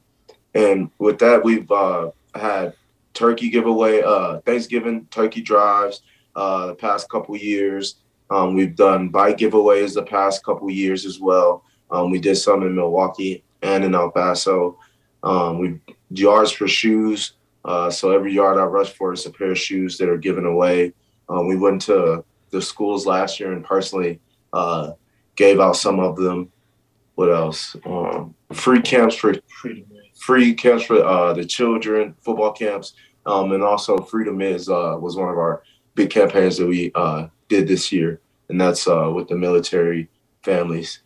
and with that, we've uh, had turkey giveaway, uh, Thanksgiving turkey drives uh, the past couple years. Um, we've done bike giveaways the past couple years as well. Um, we did some in Milwaukee and in El Paso. Um, we yards for shoes. Uh, so every yard I rush for is a pair of shoes that are given away. Um, we went to the schools last year and personally uh, gave out some of them. What else? Um, free camps for free camps for uh, the children, football camps, um, and also Freedom is uh, was one of our big campaigns that we uh, did this year, and that's with the military families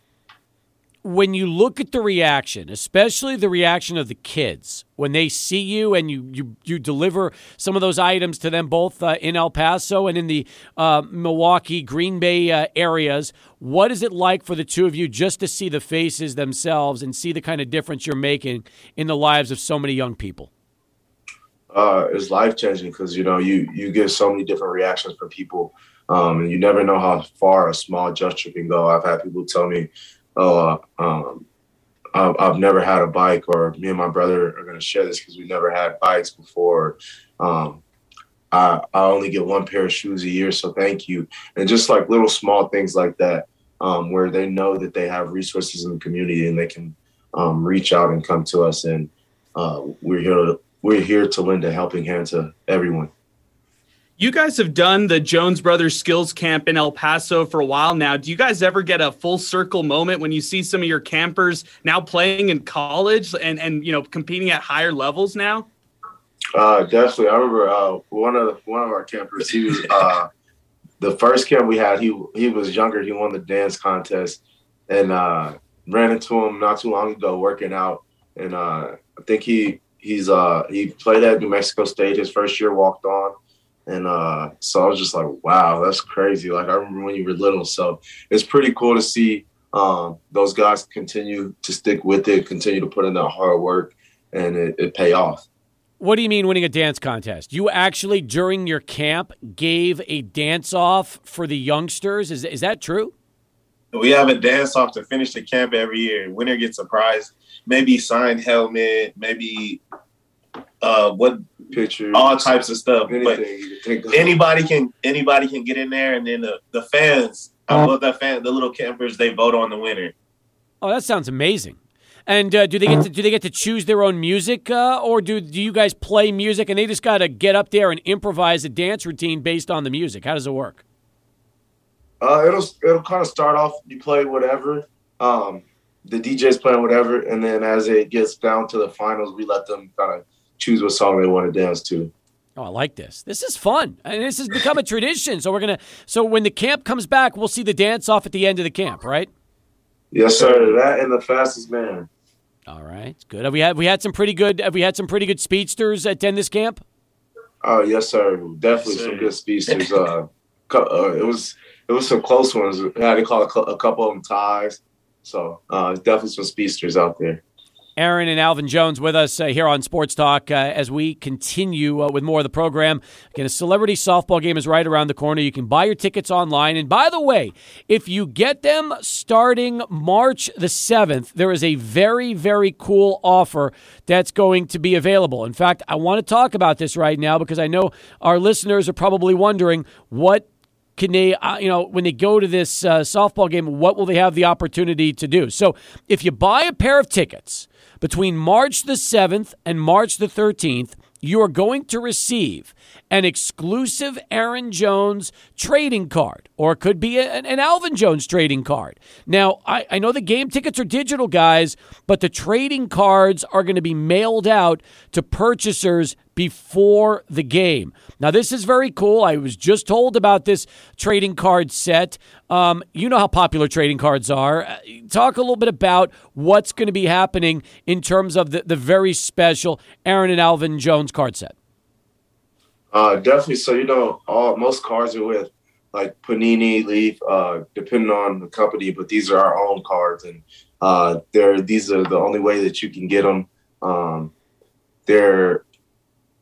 when you look at the reaction, especially the reaction of the kids when they see you and you you, you deliver some of those items to them both uh, in El Paso and in the uh, Milwaukee, Green Bay uh, areas, what is it like for the two of you just to see the faces themselves and see the kind of difference you're making in the lives of so many young people? Uh, it's life changing because you know you you get so many different reactions from people, um, and you never know how far a small gesture can go. I've had people tell me oh, uh, um, I've, I've never had a bike, or me and my brother are going to share this because we never had bikes before. Um, I, I only get one pair of shoes a year, so thank you. And just like little small things like that, um, where they know that they have resources in the community and they can um, reach out and come to us. And uh, we're here to, we're here to lend a helping hand to everyone. You guys have done the Jones Brothers Skills Camp in El Paso for a while now. Do you guys ever get a full circle moment when you see some of your campers now playing in college and and you know competing at higher levels now? Uh, definitely. I remember uh, one of the, one of our campers. He was uh, the first camp we had. He he was younger. He won the dance contest, and uh, ran into him not too long ago working out. And uh, I think he he's uh, he played at New Mexico State his first year, walked on and uh, so I was just like, wow, that's crazy. Like I remember when you were little. So it's pretty cool to see um, those guys continue to stick with it, continue to put in that hard work, and it, it pay off. What do you mean winning a dance contest? You actually during your camp gave a dance off for the youngsters. Is is that true? We have a dance off to finish the camp every year. Winner gets a prize, maybe signed helmet, maybe uh, what pictures, all types of stuff. But anybody can anybody can get in there, and then the, the fans, I love that fan, the little campers, they vote on the winner. Oh, that sounds amazing. And uh, do they get to do they get to choose their own music, uh, or do do you guys play music and they just got to get up there and improvise a dance routine based on the music? How does it work? Uh, it'll it'll kind of start off. You play whatever. Um, the DJ's playing whatever, and then as it gets down to the finals, we let them kind of choose what song they want to dance to. Oh, I like this. This is fun. And this has become a tradition. So we're gonna so when the camp comes back, we'll see the dance off at the end of the camp, right? Yes, sir. That and the fastest man. All right, It's good. Have we had we had some pretty good have we had some pretty good speedsters attend this camp? Oh yes, sir. Definitely yes, sir. some good speedsters. uh, uh, it was it was some close ones. I had to call a, a couple of them ties. So uh, definitely some speedsters out there. Aaron and Alvin Jones with us uh, here on Sports Talk uh, as we continue uh, with more of the program. Again, a celebrity softball game is right around the corner. You can buy your tickets online. And by the way, if you get them starting March the 7th, there is a very, very cool offer that's going to be available. In fact, I want to talk about this right now because I know our listeners are probably wondering what can they, uh, you know, when they go to this uh, softball game, what will they have the opportunity to do? So if you buy a pair of tickets, between March the 7th and March the 13th, you are going to receive an exclusive Aaron Jones trading card, or it could be a, an Alvin Jones trading card. Now, I, I know the game tickets are digital, guys, but the trading cards are going to be mailed out to purchasers before the game. Now, this is very cool. I was just told about this trading card set. Um, you know how popular trading cards are. Uh, talk a little bit about what's going to be happening in terms of the, the very special Aaron and Alvin Jones card set. Uh, definitely. So, you know, all most cards are with like Panini, Leaf, uh, depending on the company, but these are our own cards. And uh, they're, these are the only way that you can get them. Um, they're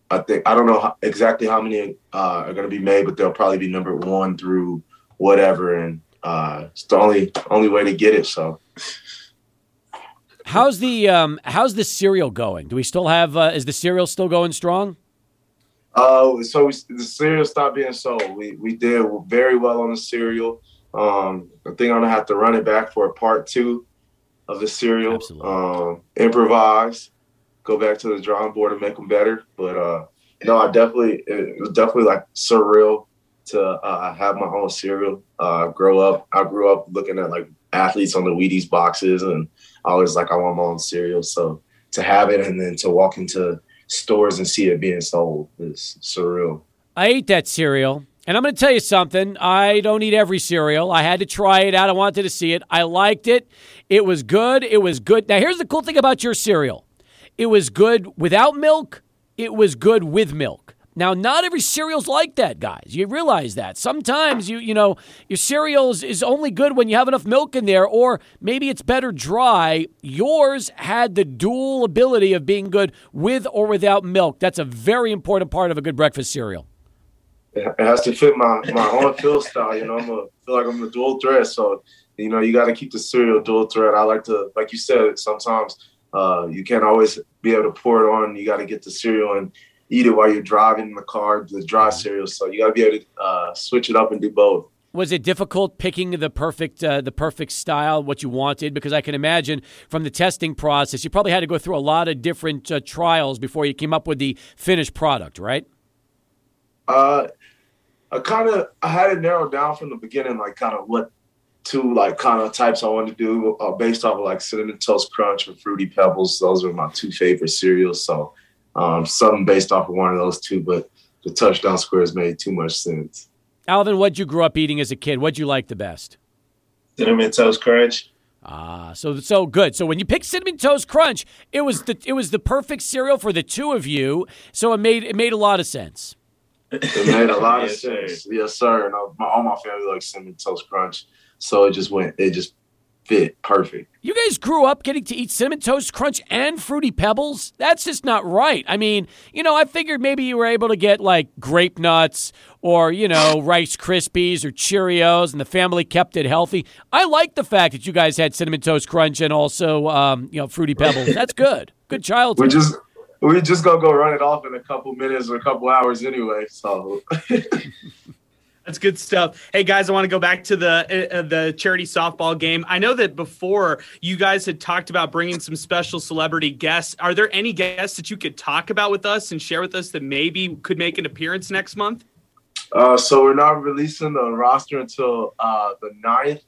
I think I don't know how, exactly how many uh, are going to be made, but they'll probably be number one through whatever, and uh, it's the only only way to get it. So, how's the um, how's the cereal going? Do we still have? Uh, is the cereal still going strong? Uh, so we, the cereal stopped being sold. We we did very well on the cereal. Um, I think I'm gonna have to run it back for a part two of the cereal. Absolutely. Um, improvise go back to the drawing board and make them better. But uh, no, I definitely it was definitely like surreal to uh, have my own cereal. Uh, grow up, I grew up looking at like athletes on the Wheaties boxes, and I was like, I want my own cereal. So to have it and then to walk into stores and see it being sold is surreal. I ate that cereal. And I'm going to tell you something. I don't eat every cereal. I had to try it out. I wanted to see it. I liked it. It was good. It was good. Now, here's the cool thing about your cereal it was good without milk. It was good with milk. Now, not every cereal's like that, guys. You realize that. Sometimes you you know your cereal is only good when you have enough milk in there, or maybe it's better dry. Yours had the dual ability of being good with or without milk. That's a very important part of a good breakfast cereal. It has to fit my my own feel style. You know, I'm a feel like I'm a dual threat, so you know, you got to keep the cereal dual threat. I like to, like you said, sometimes uh, you can't always be able to pour it on. You got to get the cereal and eat it while you're driving in the car, the dry cereal. So you got to be able to uh, switch it up and do both. Was it difficult picking the perfect uh, the perfect style, what you wanted? Because I can imagine from the testing process, you probably had to go through a lot of different uh, trials before you came up with the finished product, right? Uh, I kind of I had it narrowed down from the beginning, like kind of what two like kind of types I wanted to do uh, based off of like cinnamon toast crunch and fruity pebbles. Those are my two favorite cereals. So um, something based off of one of those two, but the touchdown squares made too much sense. Alvin, what'd you grow up eating as a kid? What'd you like the best? Cinnamon Toast Crunch. Ah, so so good. So when you picked cinnamon toast crunch, it was the it was the perfect cereal for the two of you. So it made it made a lot of sense. It made a lot of Yes, sir. sense. Yes, sir. And uh, my, all my family likes cinnamon toast crunch, so it just went. It just fit perfect. You guys grew up getting to eat cinnamon toast crunch and fruity pebbles. That's just not right. I mean, you know, I figured maybe you were able to get like grape nuts or you know Rice Krispies or Cheerios, and the family kept it healthy. I like the fact that you guys had cinnamon toast crunch and also um, you know fruity pebbles. That's good. Good childhood. We just we just gonna go run it off in a couple minutes or a couple hours anyway. So That's good stuff. Hey guys, I want to go back to the uh, the charity softball game. I know that before you guys had talked about bringing some special celebrity guests. Are there any guests that you could talk about with us and share with us that maybe could make an appearance next month? Uh, so we're not releasing the roster until uh, the 9th,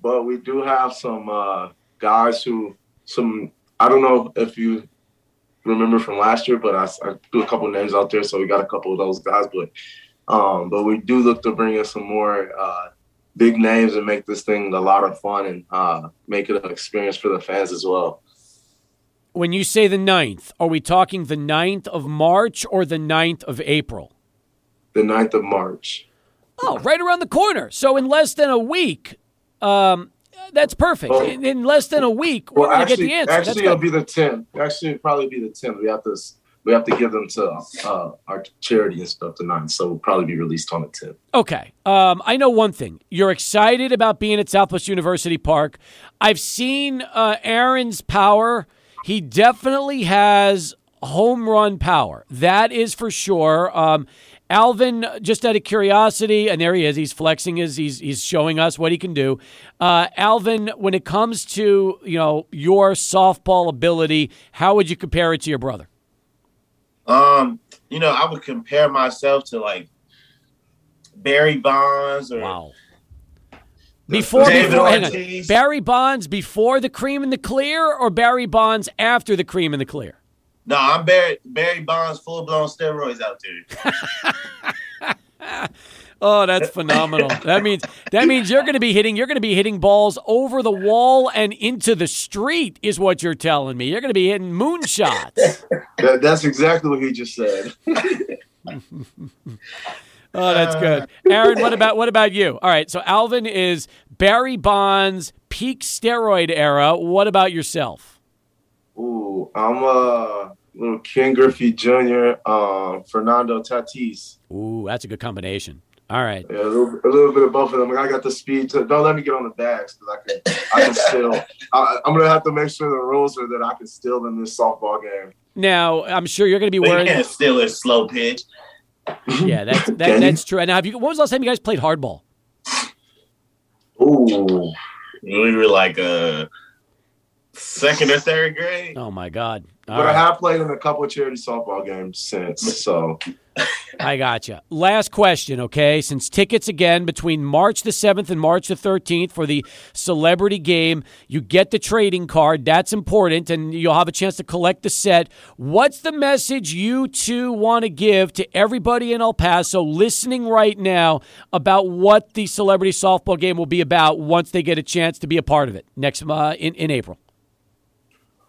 but we do have some uh, guys who some I don't know if you remember from last year, but I, I threw a couple names out there, so we got a couple of those guys. But um, but we do look to bring in some more uh, big names and make this thing a lot of fun and uh, make it an experience for the fans as well. when you say the 9th, are we talking the 9th of March or the 9th of April? The 9th of March. Oh, right around the corner. So in less than a week, um, that's perfect. Well- in, in less than a week, we're Well, going to get the answer. Actually, it'll be the 10th. Actually, it'll probably be the 10th. We have to we have to give them to uh, our charity and stuff tonight, so we'll probably be released on the 10th. Okay. Um, I know one thing. You're excited about being at Southwest University Park. I've seen uh, Aaron's power. He definitely has home run power. That is for sure. Um, Alvin, just out of curiosity, and there he is. He's flexing his. He's he's showing us what he can do. Uh, Alvin, when it comes to you know your softball ability, how would you compare it to your brother? Um, you know, I would compare myself to like Barry Bonds or Wow. Before, before hang on. Barry Bonds before the cream and the clear, or Barry Bonds after the cream and the clear? no, I'm Barry Barry Bonds full blown steroids out there. Oh, that's phenomenal. that means that means you're going to be hitting. You're going to be hitting balls over the wall and into the street. Is what you're telling me. You're going to be hitting moonshots. That, that's exactly what he just said. Oh, that's good. Aaron, what about what about you? All right, so Alvin is Barry Bonds peak steroid era. What about yourself? Ooh, I'm a little Ken Griffey Jr., um, Fernando Tatis. Ooh, that's a good combination. All right. Yeah, a little, a little bit of both of them. I got the speed to. Don't let me get on the bags because I can. I can still. I, I'm gonna have to make sure the rules are that I can still in this softball game. Now, I'm sure you're going to be But you wearing. can't steal a slow pitch. Yeah, that's that, that's true. Now, have you? When was the last time you guys played hardball? Ooh, We were like a second or third grade. Oh my God! All but I have played in a couple of charity softball games since. So I got you. Last question, okay? Since tickets again between March the 7th and March the 13th for the celebrity game, you get the trading card. That's important, and you'll have a chance to collect the set. What's the message you two want to give to everybody in El Paso listening right now about what the celebrity softball game will be about once they get a chance to be a part of it next uh, in, in April?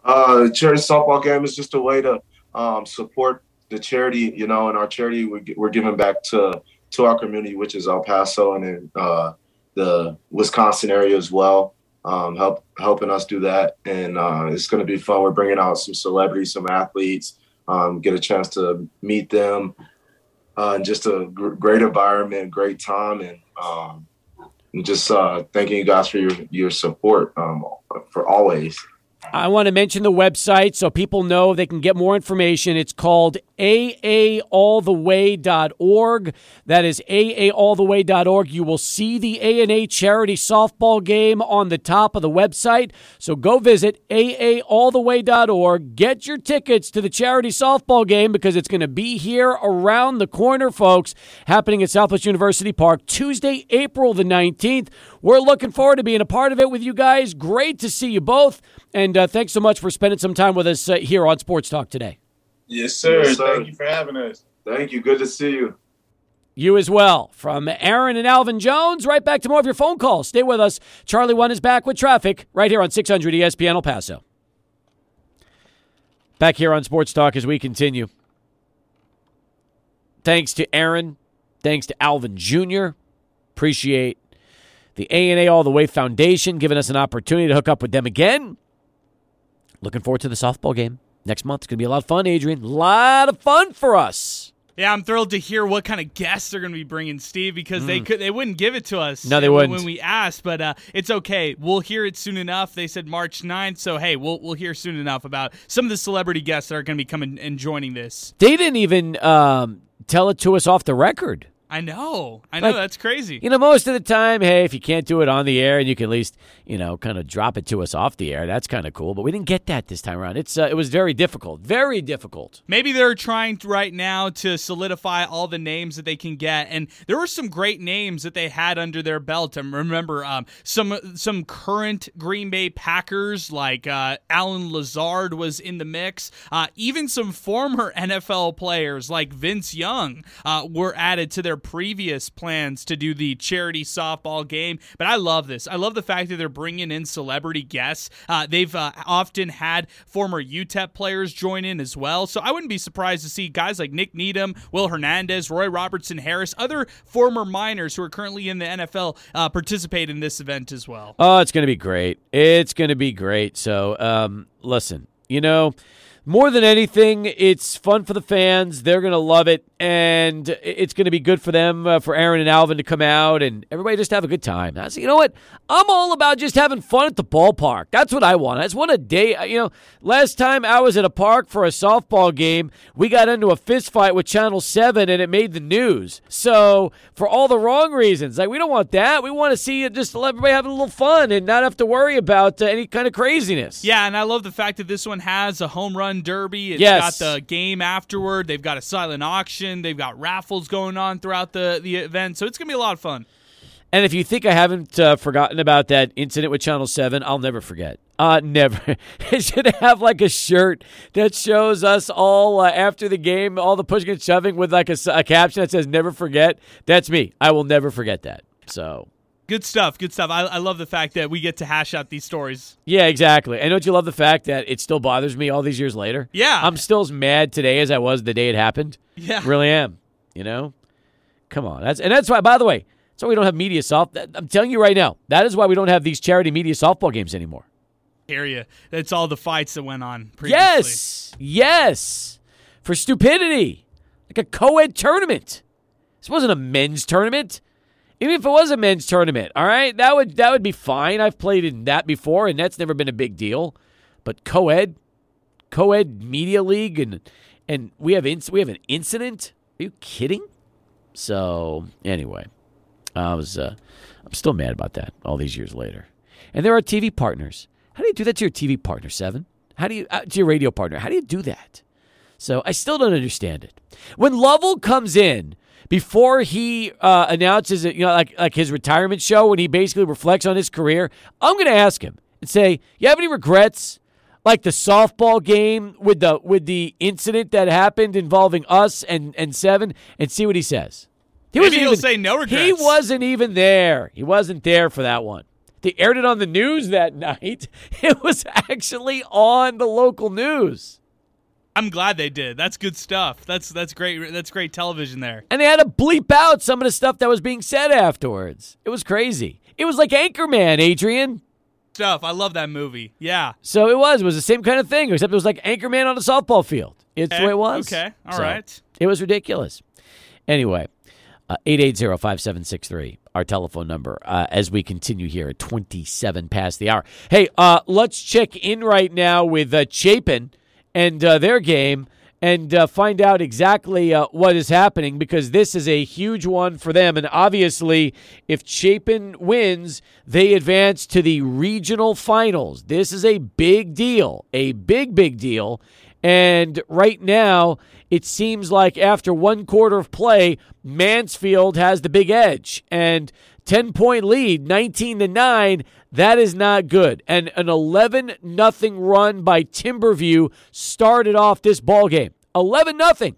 uh, the charity softball game is just a way to um, support the charity, you know, and our charity we're, we're giving back to to our community, which is El Paso and in uh, the Wisconsin area as well. Um, help helping us do that, and uh, it's going to be fun. We're bringing out some celebrities, some athletes, um, get a chance to meet them, uh, and just a gr- great environment, great time, and um, just uh, thanking you guys for your your support um, for always. I want to mention the website so people know they can get more information. It's called aaalltheway.org. That is aaalltheway.org. You will see the A&A charity softball game on the top of the website. So go visit aaalltheway.org. Get your tickets to the charity softball game because it's going to be here around the corner, folks, happening at Southwest University Park Tuesday, April the 19th. We're looking forward to being a part of it with you guys. Great to see you both. And uh, thanks so much for spending some time with us uh, here on Sports Talk today. Yes, sir. Yes, sir. Thank you for having us. Thank you. Good to see you. You as well. From Aaron and Alvin Jones, right back to more of your phone calls. Stay with us. Charlie One is back with traffic right here on 600 ESPN El Paso. Back here on Sports Talk as we continue. Thanks to Aaron. Thanks to Alvin Jr. Appreciate the A&A All the Way Foundation giving us an opportunity to hook up with them again. Looking forward to the softball game next month. It's going to be a lot of fun, Adrian. A lot of fun for us. Yeah, I'm thrilled to hear what kind of guests they're going to be bringing, Steve, because they could they wouldn't give it to us. Mm. No, they wouldn't. when we asked, but uh, it's okay. We'll hear it soon enough. They said March 9th, so hey, we'll we'll hear soon enough about some of the celebrity guests that are going to be coming and joining this. They didn't even um, tell it to us off the record. I know, I know, Like, that's crazy. You know, most of the time, hey, if you can't do it on the air and you can at least, you know, kind of drop it to us off the air, that's kind of cool. But we didn't get that this time around. It's uh, it was very difficult, very difficult. Maybe they're trying to, right now to solidify all the names that they can get, and there were some great names that they had under their belt. And remember, um, some some current Green Bay Packers like uh, Allen Lazard was in the mix. Uh, even some former NFL players like Vince Young uh, were added to their previous plans to do the charity softball game. But I love this. I love the fact that they're bringing in celebrity guests. Uh, they've uh, often had former UTEP players join in as well. So I wouldn't be surprised to see guys like Nik Needham, Will Hernandez, Roy Robertson Harris, other former Miners who are currently in the NFL uh, participate in this event as well. Oh, it's going to be great. It's going to be great. So, um, listen, you know, more than anything, it's fun for the fans. They're going to love it, and it's going to be good for them, uh, for Aaron and Alvin to come out and everybody just have a good time. I say, you know what? I'm all about just having fun at the ballpark. That's what I want. I just want a day. uh, You know, last time I was at a park for a softball game, we got into a fist fight with Channel 7 and it made the news. So, for all the wrong reasons, like, we don't want that. We want to see it just let everybody have a little fun and not have to worry about uh, any kind of craziness. Yeah, and I love the fact that this one has a home run derby. It's Yes. got the game afterward. They've got a silent auction. They've got raffles going on throughout the, the event. So it's going to be a lot of fun. And if you think I haven't uh, forgotten about that incident with Channel 7, I'll never forget. Uh, never. it should have like a shirt that shows us all uh, after the game, all the pushing and shoving with like a caption that says never forget. That's me. I will never forget that. So, Good stuff. Good stuff. I, I love the fact that we get to hash out these stories. yeah, exactly. And don't you love the fact that it still bothers me all these years later? Yeah. I'm still as mad today as I was the day it happened. Yeah. Really am. You know? Come on. That's and that's why by the way, that's why we don't have media soft I'm telling you right now, that is why we don't have these charity media softball games anymore. you. That's all the fights that went on previously. Yes. Yes. For stupidity. Like a co ed tournament. This wasn't a men's tournament. Even if it was a men's tournament, all right, that would that would be fine. I've played in that before, and that's never been a big deal. But co-ed, co-ed media league, and and we have inc- we have an incident. Are you kidding? So anyway, I was uh, I'm still mad about that all these years later. And there are TV partners. How do you do that to your TV partner, Seven? How do you uh, to your radio partner? How do you do that? So I still don't understand it. When Lovell comes in before he uh, announces it, you know, like like his retirement show, when he basically reflects on his career, I'm going to ask him and say, "You have any regrets?" Like the softball game with the with the incident that happened involving us and and seven, and see what he says. He Maybe he'll even- say no regrets. He wasn't even there. He wasn't there for that one. They aired it on the news that night. It was actually on the local news. I'm glad they did. That's good stuff. That's that's great. That's great television there. And they had to bleep out some of the stuff that was being said afterwards. It was crazy. It was like Anchorman, Adrian. Stuff. I love that movie. Yeah. So it was. It was the same kind of thing, except it was like Anchorman on a softball field. It's the way it was. Okay. All So, right. It was ridiculous. Anyway, Uh, 880-5763, our telephone number, uh, as we continue here at 27 past the hour. Hey, uh, let's check in right now with uh, Chapin and uh, their game and uh, find out exactly uh, what is happening because this is a huge one for them. And obviously, if Chapin wins, they advance to the regional finals. This is a big deal, a big, big deal. And right now, it seems like after one quarter of play, Mansfield has the big edge. And 10 point lead, 19 to 9, that is not good. And an 11 nothing run by Timberview started off this ball game. 11 nothing.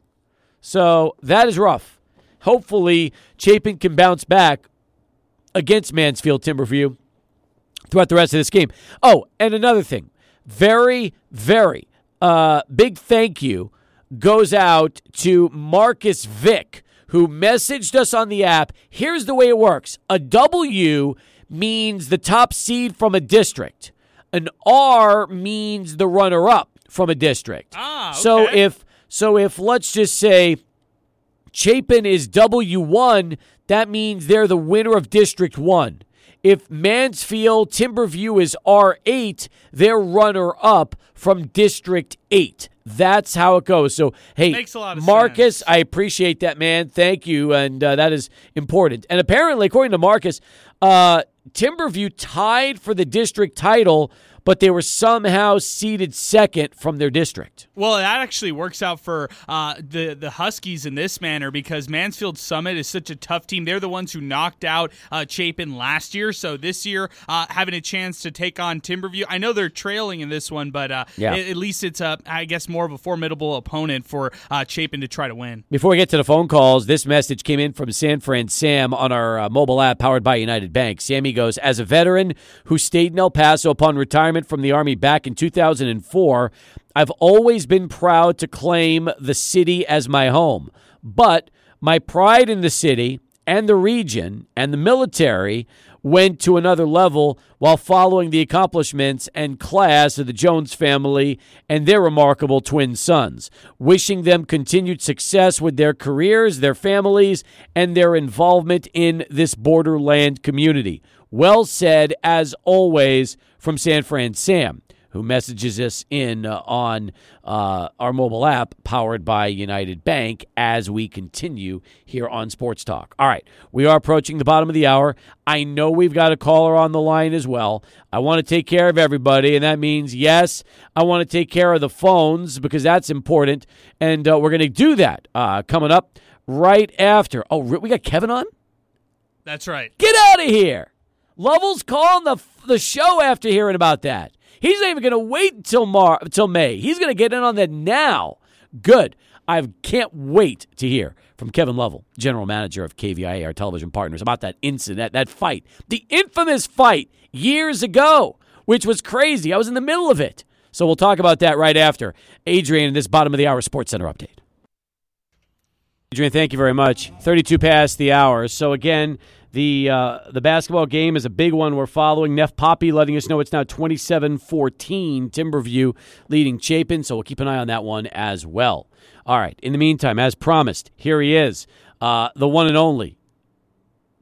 So that is rough. Hopefully, Chapin can bounce back against Mansfield Timberview throughout the rest of this game. Oh, and another thing. Very, very uh, big thank you goes out to Marcus Vick, who messaged us on the app. Here's the way it works a W means the top seed from a district, an R means the runner up from a district. Ah, okay. So if so if let's just say Chapin is W1, that means they're the winner of District 1. If Mansfield Timberview is R8, they're runner up from District 8. That's how it goes. So, hey, Makes a lot of Marcus, sense. I appreciate that, man. Thank you. And uh, that is important. And apparently, according to Marcus, uh, Timberview tied for the district title, but they were somehow seeded second from their district. Well, that actually works out for uh, the the Huskies in this manner because Mansfield Summit is such a tough team. They're the ones who knocked out uh, Chapin last year, so this year uh, having a chance to take on Timberview. I know they're trailing in this one, but uh, Yeah. a- at least it's a I guess more of a formidable opponent for uh, Chapin to try to win. Before we get to the phone calls, this message came in from San Fran Sam on our uh, mobile app powered by United Bank. Sammy goes, As a veteran who stayed in El Paso upon retirement from the Army back in 2004, I've always been proud to claim the city as my home. But my pride in the city and the region and the military went to another level while following the accomplishments and class of the Jones family and their remarkable twin sons, wishing them continued success with their careers, their families, and their involvement in this borderland community. Well said, as always, from San Fran Sam who messages us in uh, on uh, our mobile app powered by United Bank as we continue here on Sports Talk. All right, we are approaching the bottom of the hour. I know we've got a caller on the line as well. I want to take care of everybody, and that means, yes, I want to take care of the phones because that's important. And uh, we're going to do that uh, coming up right after. Oh, we got Kevin on? That's right. Get out of here. Lovell's calling the, the show after hearing about that. He's not even going to wait until Mar until May. He's going to get in on that now. Good. I can't wait to hear from Kevin Lovell, general manager of KVIA, our television partners, about that incident, that fight, the infamous fight years ago, which was crazy. I was in the middle of it. So we'll talk about that right after Adrian in this bottom of the hour Sports Center update. Adrian, thank you very much. 32 past the hour. So again, the uh, the basketball game is a big one we're following. Neff Poppy letting us know it's now 27-14. Timberview leading Chapin, so we'll keep an eye on that one as well. All right. In the meantime, as promised, here he is, uh, the one and only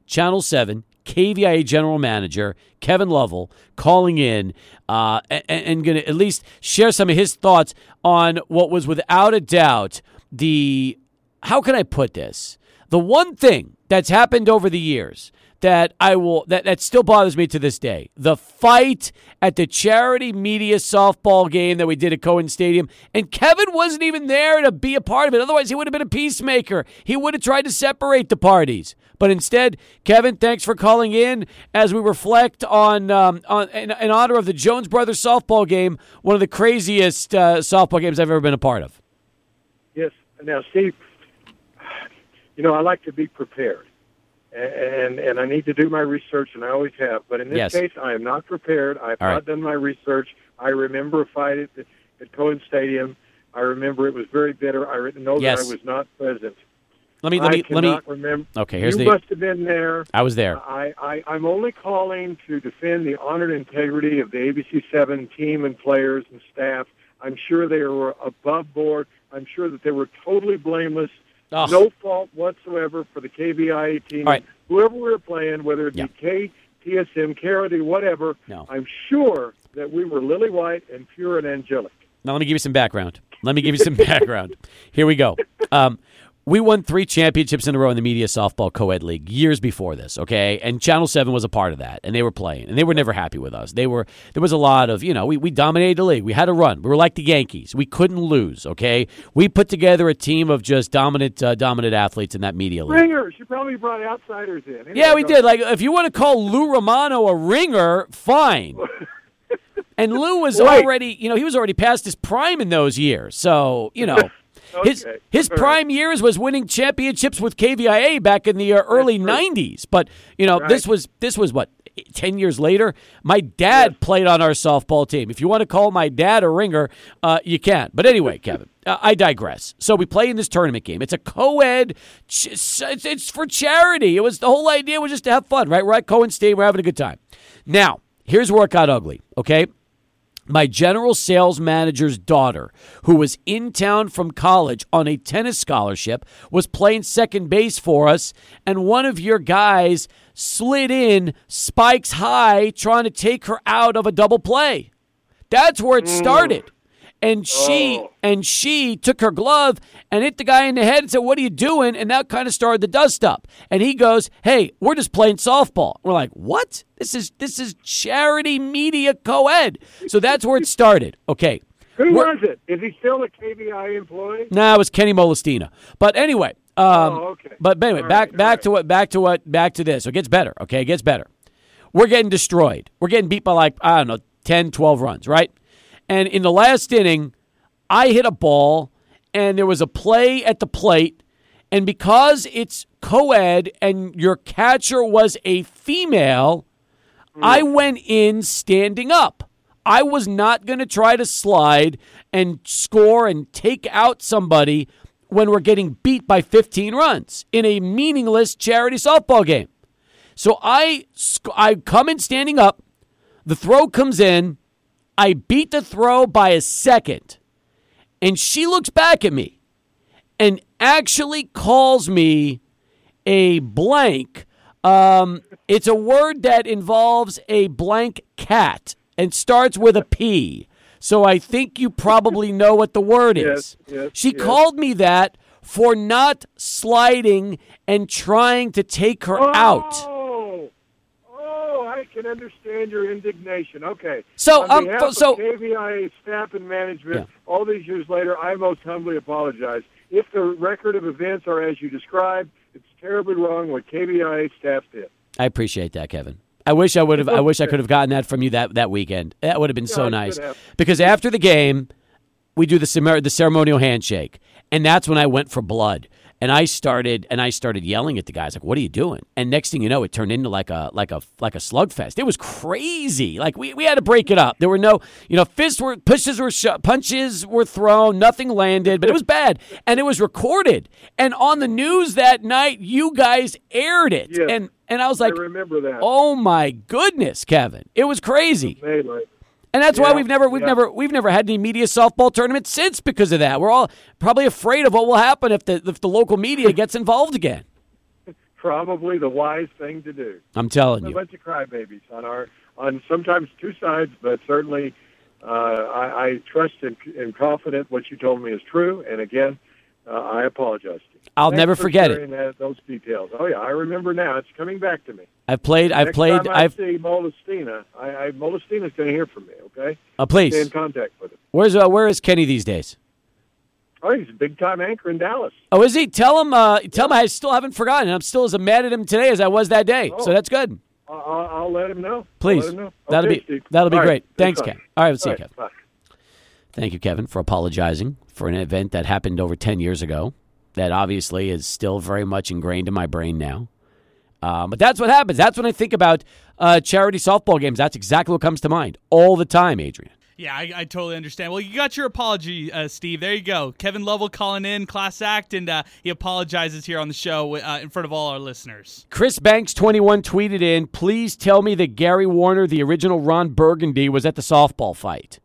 Channel 7 KVIA general manager Kevin Lovell calling in uh, and, and going to at least share some of his thoughts on what was without a doubt the how can I put this? The one thing that's happened over the years that I will that, that still bothers me to this day. The fight at the charity media softball game that we did at Cohen Stadium. And Kevin wasn't even there to be a part of it. Otherwise, he would have been a peacemaker. He would have tried to separate the parties. But instead, Kevin, thanks for calling in as we reflect on, um, on in, in honor of the Jones Brothers softball game, one of the craziest uh, softball games I've ever been a part of. Yes. Now, Steve, you know, I like to be prepared, and and I need to do my research, and I always have. But in this Yes. case, I am not prepared. I have All right. not done my research. I remember a fight at, the, at Cohen Stadium. I remember it was very bitter. I know Yes. that I was not present. Let me let I me let me. remember. Okay, here's you the. must have been there. I was there. I, I, I'm only calling to defend the honor and integrity of the ABC7 team and players and staff. I'm sure they were above board. I'm sure that they were totally blameless. Oh. No fault whatsoever for the KVIA team. Right. Whoever we were playing, whether it be Yeah. K, TSM, Carity, whatever, No. I'm sure that we were lily white and pure and angelic. Now let me give you some background. Let me give you some background. Here we go. Um, we won three championships in a row in the Media Softball Co-ed League years before this, okay? And Channel 7 was a part of that, and they were playing, and they were never happy with us. They were there was a lot of, you know, we, we dominated the league. We had a run. We were like the Yankees. We couldn't lose, okay? We put together a team of just dominant uh, dominant athletes in that media league. Ringers, you probably brought outsiders in. Anyway, Yeah, we did. Like, if you want to call Lou Romano a ringer, fine. And Lou was already, you know, he was already past his prime in those years. So, you know, Okay. his All right. prime years was winning championships with KVIA back in the uh, early '90s. But you know, Right. this was this was what ten years later. My dad played on our softball team. If you want to call my dad a ringer, uh, you can. But anyway, Kevin, uh, I digress. So we play in this tournament game. It's a co-ed. It's, it's for charity. It was the whole idea was just to have fun, right? We're at Cohen State. We're having a good time. Now, here's where it got ugly. Okay my general sales manager's daughter, who was in town from college on a tennis scholarship, was playing second base for us, and one of your guys slid in spikes high trying to take her out of a double play. That's where it mm. started. And she Oh. and she took her glove and hit the guy in the head and said, "What are you doing?" And that kind of started the dust up. And he goes, "Hey, we're just playing softball." We're like, "What? This is this is charity media co-ed." So that's where it started. Okay. Who We're- was it? Is he still a KVI employee? Nah, it was Kenny Molestina. But anyway, um, Oh, okay. but anyway, All back right, back right. to what back to what back to this. So it gets better. Okay, it gets better. We're getting destroyed. We're getting beat by like I don't know 10, 12 runs, right? And in the last inning, I hit a ball, and there was a play at the plate, and because it's co-ed and your catcher was a female, I mm. went in standing up. I was not going to try to slide and score and take out somebody when we're getting beat by 15 runs in a meaningless charity softball game. So I sc- I come in standing up, the throw comes in, I beat the throw by a second. And she looks back at me and actually calls me a blank. Um, it's a word that involves a blank cat and starts with a P. So I think you probably know what the word is. Yes, yes, she yes. called me that for not sliding and trying to take her out. I can understand your indignation. Okay. So, On um, behalf fo- so- of KVIA staff and management, Yeah. all these years later, I most humbly apologize. If the record of events are as you described, it's terribly wrong what KVIA staff did. I appreciate that, Kevin. I wish I would have. I wish I could have gotten that from you that, that weekend. That would have been so Yeah, it nice. Because after the game, we do the the ceremonial handshake, and that's when I went for blood. And I started and I started yelling at the guys like, "What are you doing?" And next thing you know, it turned into like a like a like a slugfest. It was crazy. Like we, we had to break it up. There were no you know fists were pushes were punches were thrown. Nothing landed, but it was bad. And it was recorded. And on the news that night, you guys aired it. Yes. And and I was like, I remember that. Oh my goodness, Kevin! It was crazy. And that's why we've never, we've yeah. never, we've never had any media softball tournaments since because of that. We're all probably afraid of what will happen if the if the local media gets involved again. Probably the wise thing to do. I'm telling you, a bunch of crybabies on our on sometimes two sides, but certainly uh, I, I trust and, and confident what you told me is true. And again, uh, I apologize. To you. I'll Thanks never for forget it. That, those details. Oh yeah, I remember now. It's coming back to me. I've played, I've Next played, I I've see Molestina, I, I Molestina's going to hear from me. Okay, uh, stay in contact with him. Where's uh, where is Kenny these days? Oh, he's a big time anchor in Dallas. Oh, is he? Tell him, uh, tell him I still haven't forgotten. I'm still as mad at him today as I was that day. So Oh. that's good. I'll, I'll, let him know. Please. him know. That'll Okay, be Steve. that'll be All great. right, Thanks. Kevin. All right, we'll see All you, right, Kevin. bye. Thank you, Kevin, for apologizing for an event that happened over 10 years ago that obviously is still very much ingrained in my brain now. Um, but that's what happens. That's when I think about uh, charity softball games. That's exactly what comes to mind all the time, Adrian. Yeah, I, I totally understand. Well, you got your apology, uh, Steve. There you go. Kevin Lovell calling in, class act, and uh, he apologizes here on the show uh, in front of all our listeners. Chris Banks 21 tweeted in, please tell me that Gary Warner, the original Ron Burgundy, was at the softball fight.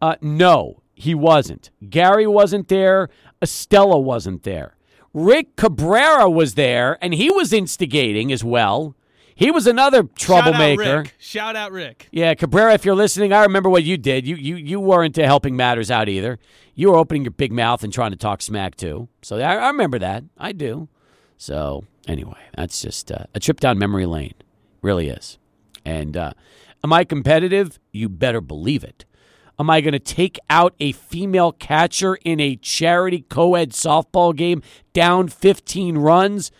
Uh, no, he wasn't. Gary wasn't there. Estella wasn't there. Rick Cabrera was there, and he was instigating as well. He was another Shout out troublemaker. Rick. Shout out Rick. Yeah, Cabrera, if you're listening, I remember what you did. You you you weren't uh, helping matters out either. You were opening your big mouth and trying to talk smack too. So I, I remember that. I do. So anyway, that's just uh, a trip down memory lane. Really is. And uh, am I competitive? You better believe it. Am I going to take out a female catcher in a charity co-ed softball game down 15 runs?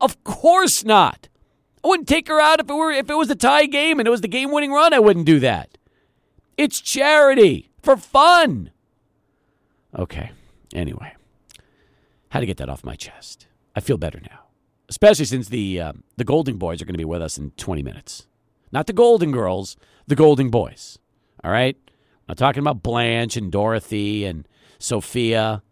Of course not. I wouldn't take her out if it were if it was a tie game and it was the game-winning run. I wouldn't do that. It's charity for fun. Okay. Anyway, had to get that off my chest. I feel better now, especially since the um, the Golding Boys are going to be with us in 20 minutes. Not the Golden Girls, the Golding Boys. All right. Not talking about Blanche and Dorothy and Sophia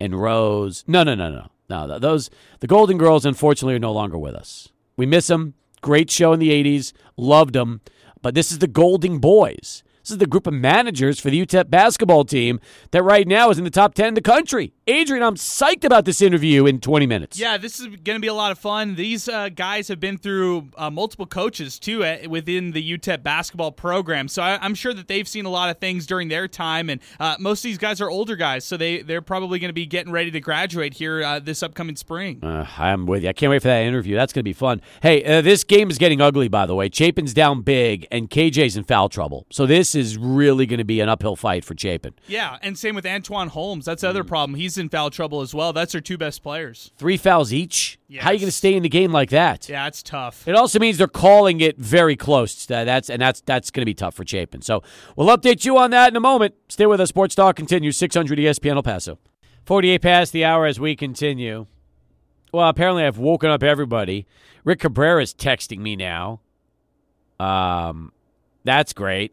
and Rose. No, no, no, no, no. Those the Golden Girls, unfortunately, are no longer with us. We miss them. Great show in the '80s. Loved them. But this is the Golding Boys. This is the group of managers for the UTEP basketball team that right now is in the top 10 in the country. Adrian, I'm psyched about this interview in 20 minutes. Yeah, this is going to be a lot of fun. These uh, guys have been through uh, multiple coaches too uh, within the UTEP basketball program, so I, I'm sure that they've seen a lot of things during their time. And uh, most of these guys are older guys, so they they're probably going to be getting ready to graduate here uh, this upcoming spring. Uh, I'm with you. I can't wait for that interview. That's going to be fun. Hey, uh, this game is getting ugly, by the way. Chapin's down big, and KJ's in foul trouble. So this is really going to be an uphill fight for Chapin. Yeah, and same with Antoine Holmes. That's the other problem. He's in foul trouble as well. That's their two best players. Three fouls each. How are you going to stay in the game like that? Yeah, it's tough. It also means they're calling it very close. That's and that's that's going to be tough for Chapin. So we'll update you on that in a moment. Stay with us. Sports Talk continues. 600 ESPN El Paso. 48 past the hour as we continue. Well, apparently I've woken up everybody. Rick Cabrera's texting me now. Um, that's great.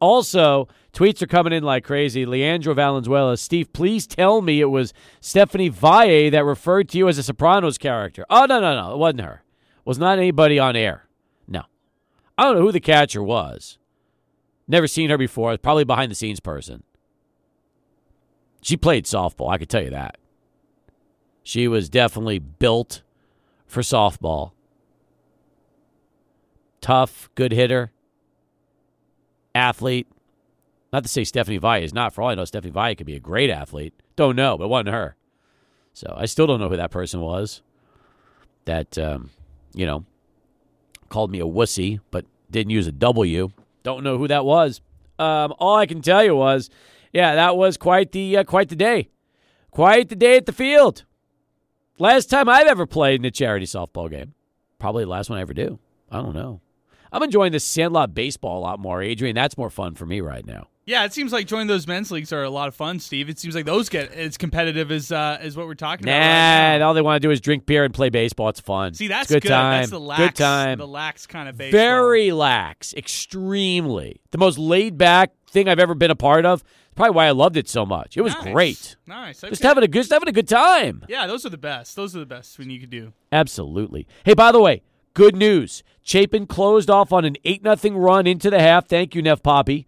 Also, tweets are coming in like crazy. Leandro Valenzuela, Steve, please tell me it was Stephanie Valle that referred to you as a Sopranos character. Oh no, no, no, it wasn't her. It was not anybody on air. No, I don't know who the catcher was. Never seen her before. Probably behind the scenes person. She played softball. I could tell you that. She was definitely built for softball. Tough, good hitter, athlete. Not to say Stephanie Valle is not. For all I know, Stephanie Valle could be a great athlete. Don't know, but it wasn't her. So I still don't know who that person was. That um, you know called me a wussy, but didn't use a W. Don't know who that was. Um, all I can tell you was, yeah, that was quite the uh, quite the day, quite the day at the field. Last time I've ever played in a charity softball game. Probably the last one I ever do. I don't know. I'm enjoying this sandlot baseball a lot more, Adrian. That's more fun for me right now. Yeah, it seems like joining those men's leagues are a lot of fun, Steve. It seems like those get as competitive as uh, as what we're talking Nah, about. Now. all they want to do is drink beer and play baseball. It's fun. See, that's good, good. time. That's the lax, good time. the lax kind of baseball. Very lax, extremely. The most laid back thing I've ever been a part of. Probably why I loved it so much. It was Nice. great. Nice. Just having a good, just having a good time. Yeah, those are the best. Those are the best when you could do. Absolutely. Hey, by the way, good news. Chapin closed off on an 8 0 run into the half. Thank you, Nev Poppy.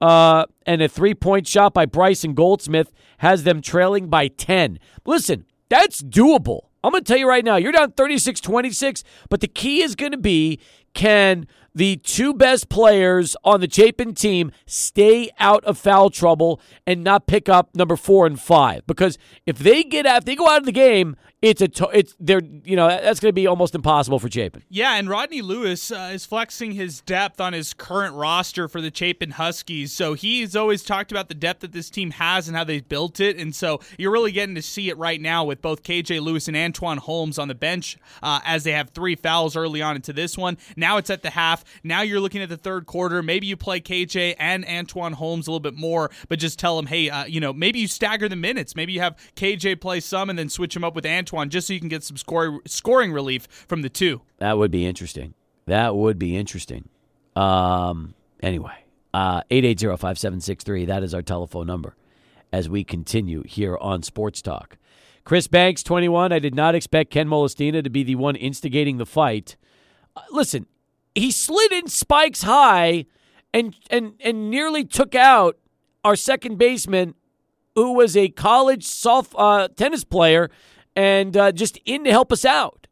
Uh, and a three point shot by Bryson Goldsmith has them trailing by 10. Listen, that's doable. I'm going to tell you right now, you're down 36 26, but the key is going to be can the two best players on the Chapin team stay out of foul trouble and not pick up number four and five? Because if they get out, if they go out of the game, it's a to, it's they're you know that's going to be almost impossible for Chapin. Yeah, and Rodney Lewis uh, is flexing his depth on his current roster for the Chapin Huskies. So he's always talked about the depth that this team has and how they've built it. And so you're really getting to see it right now with both KJ Lewis and Antoine Holmes on the bench uh, as they have three fouls early on into this one. Now it's at the half. Now you're looking at the third quarter. Maybe you play KJ and Antoine Holmes a little bit more, but just tell them, hey, uh, you know, maybe you stagger the minutes. Maybe you have KJ play some and then switch him up with Antoine just so you can get some score- scoring relief from the two. That would be interesting. That would be interesting. Um. Anyway, uh, eight eight zero five seven six three. That is our telephone number. As we continue here on Sports Talk, Chris Banks, twenty one. I did not expect Ken Molestina to be the one instigating the fight. Uh, listen, he slid in spikes high, and and and nearly took out our second baseman, who was a college soft uh, tennis player and uh, just in to help us out.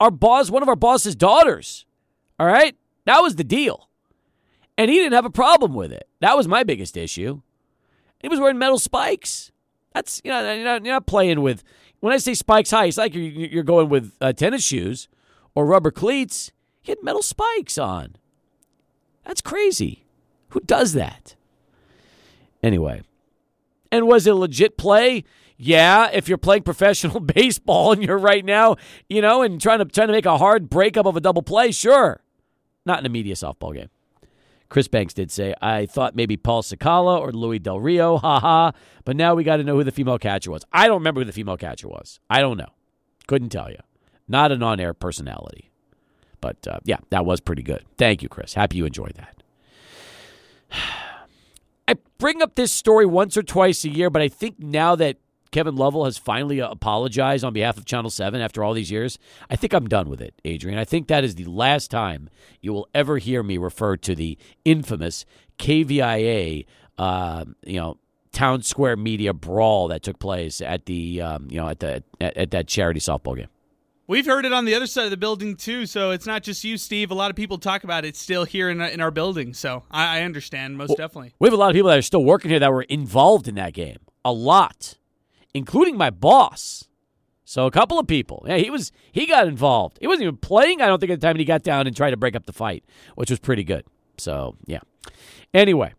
Our boss, one of our boss's daughters. All right? That was the deal. And he didn't have a problem with it. That was my biggest issue. He was wearing metal spikes. That's, you know, you're not, you're not playing with, when I say spikes high, it's like you're, you're going with uh, tennis shoes or rubber cleats. He had metal spikes on. That's crazy. Who does that? Anyway. And was it legit play? Yeah, if you're playing professional baseball and you're right now, you know, and trying to trying to make a hard breakup of a double play, sure. Not in a media softball game. Chris Banks did say, I thought maybe Paul Sakala or Louis Del Rio, haha, but now we got to know who the female catcher was. I don't remember who the female catcher was. I don't know. Couldn't tell you. Not an on air personality. But uh, yeah, that was pretty good. Thank you, Chris. Happy you enjoyed that. I bring up this story once or twice a year, but I think now that Kevin Lovell has finally apologized on behalf of Channel 7 after all these years, I think I'm done with it, Adrian. I think that is the last time you will ever hear me refer to the infamous KVIA, uh, you know, town square media brawl that took place at the, um, you know, at the at, at that charity softball game. We've heard it on the other side of the building too, so it's not just you, Steve. A lot of people talk about it still here in, in our building, so I, I understand most well, definitely. We have a lot of people that are still working here that were involved in that game. A lot, including my boss. So a couple of people. Yeah, he was he got involved. He wasn't even playing. I don't think at the time he got down and tried to break up the fight, which was pretty good. So yeah. Anyway,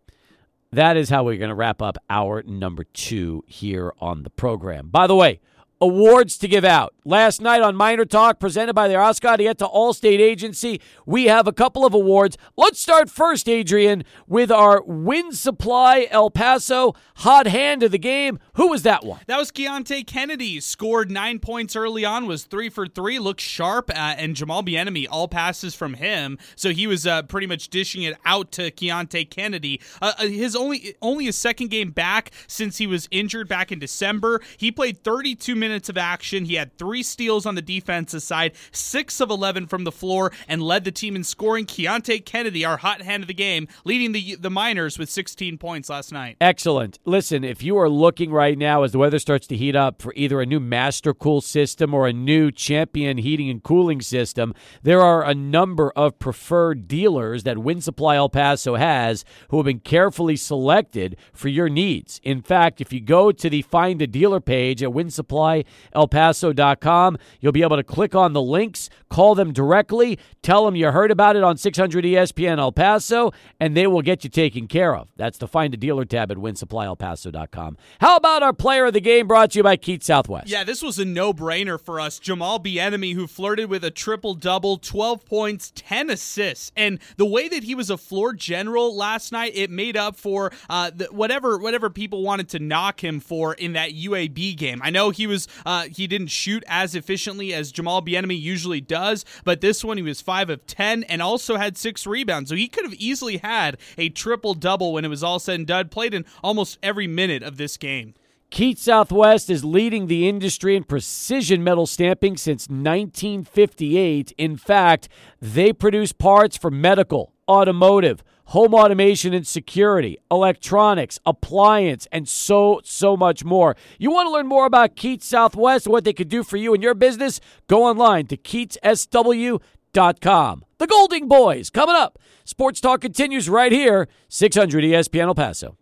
that is how we're going to wrap up our number two here on the program. By the way awards to give out. Last night on Miner Talk, presented by the Oscar Arieta Allstate Agency, we have a couple of awards. Let's start first, Adrian, with our Winsupply El Paso hot hand of the game. Who was that one? That was Keonte Kennedy. Scored nine points early on, was three for three, looked sharp, uh, and Jamal Bieniemy all passes from him. So he was uh, pretty much dishing it out to Keonte Kennedy. Uh, uh his only only his second game back since he was injured back in December. He played 32 minutes minutes of action. He had three steals on the defensive side, six of 11 from the floor, and led the team in scoring. Keonte Kennedy, our hot hand of the game, leading the the Miners with 16 points last night. Excellent. Listen, if you are looking right now as the weather starts to heat up for either a new Master Cool system or a new Champion heating and cooling system, there are a number of preferred dealers that Winsupply El Paso has who have been carefully selected for your needs. In fact, if you go to the Find a Dealer page at Winsupply ElPaso.com. You'll be able to click on the links, call them directly, tell them you heard about it on 600 ESPN El Paso, and they will get you taken care of. That's the Find a Dealer tab at WinSupplyElPaso.com. How about our player of the game brought to you by Keats Southwest? Yeah, this was a no-brainer for us. Jamal Bieniemy, who flirted with a triple-double, 12 points, 10 assists, and the way that he was a floor general last night, it made up for uh, the, whatever whatever people wanted to knock him for in that UAB game. I know he was uh, he didn't shoot as efficiently as Jamal Bieniemy usually does, but this one he was five of ten and also had six rebounds. So he could have easily had a triple double when it was all said and done. Played in almost every minute of this game. Keats Southwest is leading the industry in precision metal stamping since 1958. In fact, they produce parts for medical, automotive, home automation and security, electronics, appliance, and so, so much more. You want to learn more about Keats Southwest and what they could do for you and your business? Go online to KeatsSW.com. The Golding Boys coming up. Sports Talk continues right here, 600 ESPN El Paso.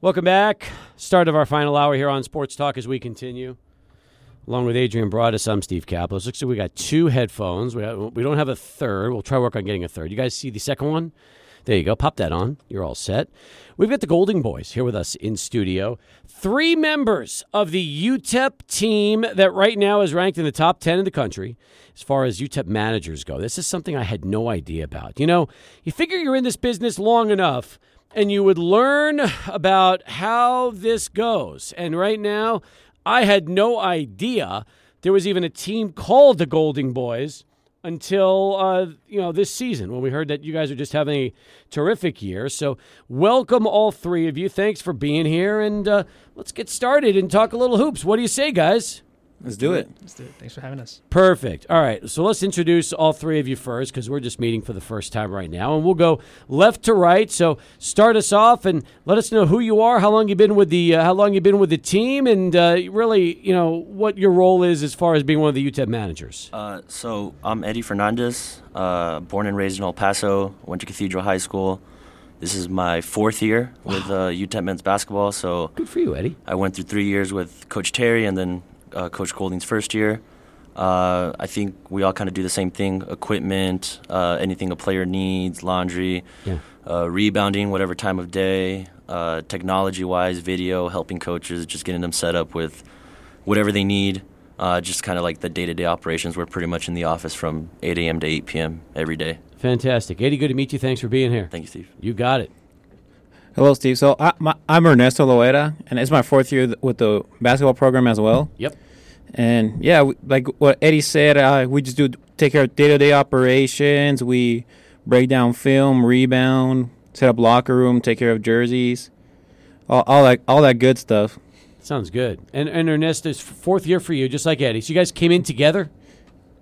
Welcome back. Start of our final hour here on Sports Talk as we continue along with Adrian Broadus. I'm Steve Caplos. Looks like we got two headphones. We, we don't have a third. We'll try work on getting a third. You guys see the second one? There you go. Pop that on. You're all set. We've got the Golding Boys here with us in studio. Three members of the UTEP team that right now is ranked in the top 10 in the country as far as UTEP managers go. This is something I had no idea about. You know, you figure you're in this business long enough and you would learn about how this goes. And right now, I had no idea there was even a team called the Golding Boys until uh, you know this season when we heard that you guys are just having a terrific year. So welcome all three of you. Thanks for being here, and uh, let's get started and talk a little hoops. What do you say, guys? Let's do it. Let's do it. Thanks for having us. Perfect. All right. So let's introduce all three of you first because we're just meeting for the first time right now. And we'll go left to right. So start us off and let us know who you are, how long you've been with the uh, how long you've been with the team, and uh, really, you know, what your role is as far as being one of the UTEP managers. Uh, so I'm Eddie Fernandez, uh, born and raised in El Paso, went to Cathedral High School. This is my fourth year with uh, UTEP men's basketball. So Good for you, Eddie. I went through three years with Coach Terry and then uh, Coach Golding's first year. Uh, I think we all kind of do the same thing: equipment, uh, anything a player needs, laundry, Yeah. uh, rebounding, whatever time of day, uh, technology-wise, video, helping coaches, just getting them set up with whatever they need. Uh, just kind of like the day-to-day operations. We're pretty much in the office from 8 a.m. to 8 p.m. every day. Fantastic. Eddie, good to meet you. Thanks for being here. Thank you, Steve. You got it. Hello, Steve. So I, my, I'm Ernesto Loera, and it's my fourth year th- with the basketball program as well. Yep. And yeah, we, like what Eddie said, uh, we just do take care of day to day operations. We break down film, rebound, set up locker room, take care of jerseys, all, all that all that good stuff. Sounds good. And, and Ernesto's fourth year for you, just like Eddie. So you guys came in together?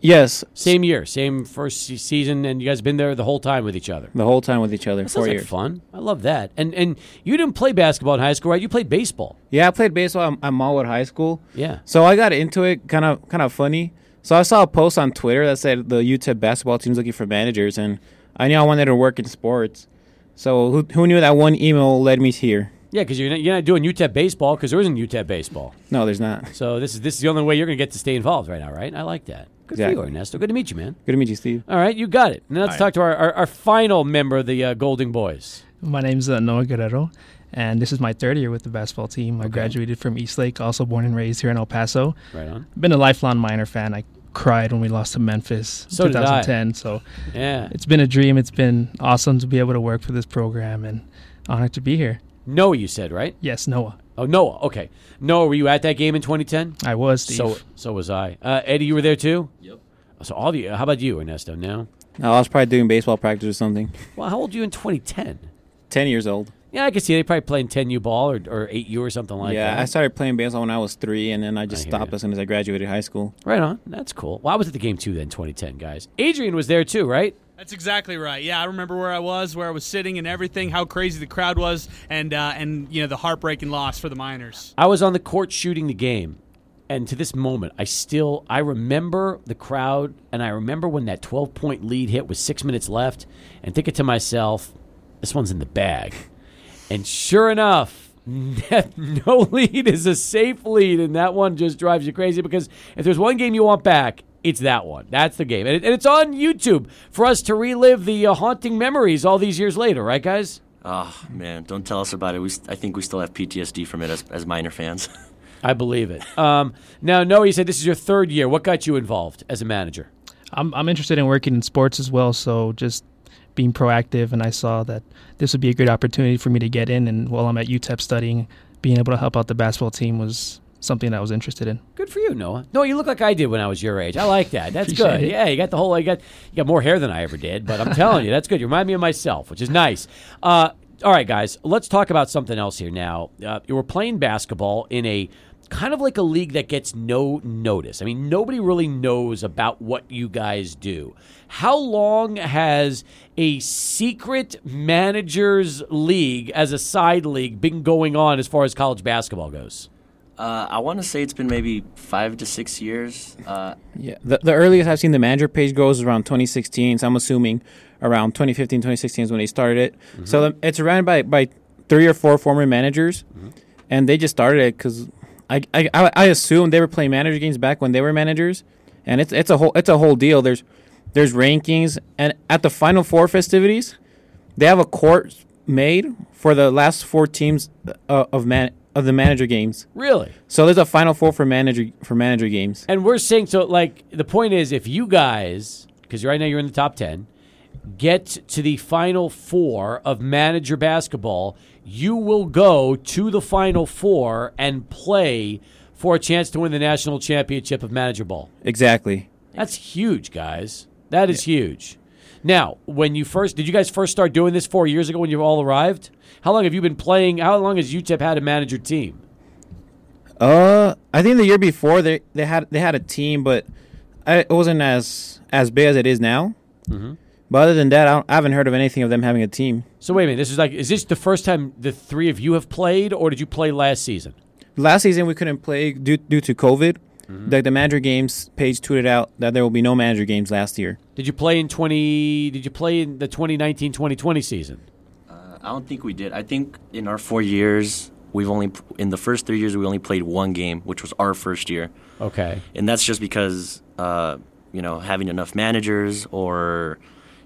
Yes, Same year, same first se- season, and you guys been there the whole time with each other. the whole time with each other, That four sounds like years. fun. I love that. And and you didn't play basketball in high school, right? You played baseball. Yeah, I played baseball at, at Montwood High School. Yeah. So I got into it kind of kind of funny. So I saw a post on Twitter that said the UTEP basketball team's looking for managers, and I knew I wanted to work in sports. So who, who knew that one email led me here? Yeah, because you're not, you're not doing UTEP baseball because there isn't UTEP baseball. No, there's not. So this is this is the only way you're going to get to stay involved right now, right? I like that. Good for you, Ernesto. Good to meet you, man. Good to meet you, Steve. All right, you got it. Now let's All talk to our, our, our final member of the uh, Golding Boys. My name's uh, Noah Guerrero, and this is my third year with the basketball team. I graduated from Eastlake, also born and raised here in El Paso. Right on. Been a lifelong Miner fan. I cried when we lost to Memphis So in did I. 2010. So Yeah. it's been a dream. It's been awesome to be able to work for this program, and honored to be here. Noah, you said, right? Yes, Noah. Oh, Noah. Okay. Noah, were you at that game in 2010? I was Steve. So so was I. Uh, Eddie, you were there too? Yep. So all of you. How about you, Ernesto? Now. No. I was probably doing baseball practice or something. Well, how old were you in 2010? Ten years old. Yeah, I can see they probably playing 10U ball or, or 8U or something like yeah, that. Yeah, I started playing baseball when I was three, and then I just I stopped ya. as soon as I graduated high school. Right on. That's cool. Well, I was at the game too then, 2010, guys. Adrian was there too, right? That's exactly right. Yeah, I remember where I was, where I was sitting, and everything. How crazy the crowd was, and uh, and you know the heartbreaking loss for the Miners. I was on the court shooting the game, and to this moment, I still I remember the crowd, and I remember when that 12 point lead hit with six minutes left, and thinking to myself, "This one's in the bag." And sure enough, no lead is a safe lead, and that one just drives you crazy because if there's one game you want back, it's that one. That's the game, and, it, and it's on YouTube for us to relive the uh, haunting memories all these years later, right, guys? Oh man, don't tell us about it. We, I think we still have PTSD from it as, as Miner fans. I believe it. Um, now, Noah, you said this is your third year. What got you involved as a manager? I'm I'm interested in working in sports as well, so just being proactive, and I saw that this would be a good opportunity for me to get in. And while I'm at UTEP studying, being able to help out the basketball team was something I was interested in. Good for you, Noah. No, you look like I did when I was your age. I like that. That's good. it. Yeah, you got the whole. You got you got more hair than I ever did, but I'm telling you, that's good. You remind me of myself, which is nice. Uh, all right, guys, let's talk about something else here now. Uh, you were playing basketball in a kind of like a league that gets no notice. I mean, nobody really knows about what you guys do. How long has a secret managers league as a side league been going on as far as college basketball goes? Uh, I want to say it's been maybe five to six years. Uh, Yeah, the, the earliest I've seen the manager page goes is around 2016. So I'm assuming around 2015, 2016 is when they started it. So the, it's ran by by three or four former managers, and they just started it because I, I I I assume they were playing manager games back when they were managers, and it's it's a whole it's a whole deal. There's there's rankings, and at the Final Four festivities, they have a court made for the last four teams uh, of man of the manager games. Really? So there's a Final Four for manager for manager games. And we're saying so. Like the point is, if you guys, because right now you're in the top ten, get to the final four of manager basketball, you will go to the final four and play for a chance to win the national championship of manager ball. Exactly. That's huge, guys. That is huge. Now, when you first did you guys first start doing this four years ago when you all arrived? How long have you been playing? How long has UTEP had a manager team? Uh, I think the year before they they had they had a team, but I, it wasn't as as big as it is now. Mhm. But other than that, I, don't, I haven't heard of anything of them having a team. So wait a minute. This is like, is this the first time the three of you have played, or did you play last season? Last season we couldn't play due due to COVID. Like the manager games page tweeted out that there will be no manager games last year. Did you play in twenty? Did you play in the 2019-2020 season? I don't think we did. I think in our four years, we've only in the first three years we only played one game, which was our first year, Okay. and that's just because uh, you know having enough managers or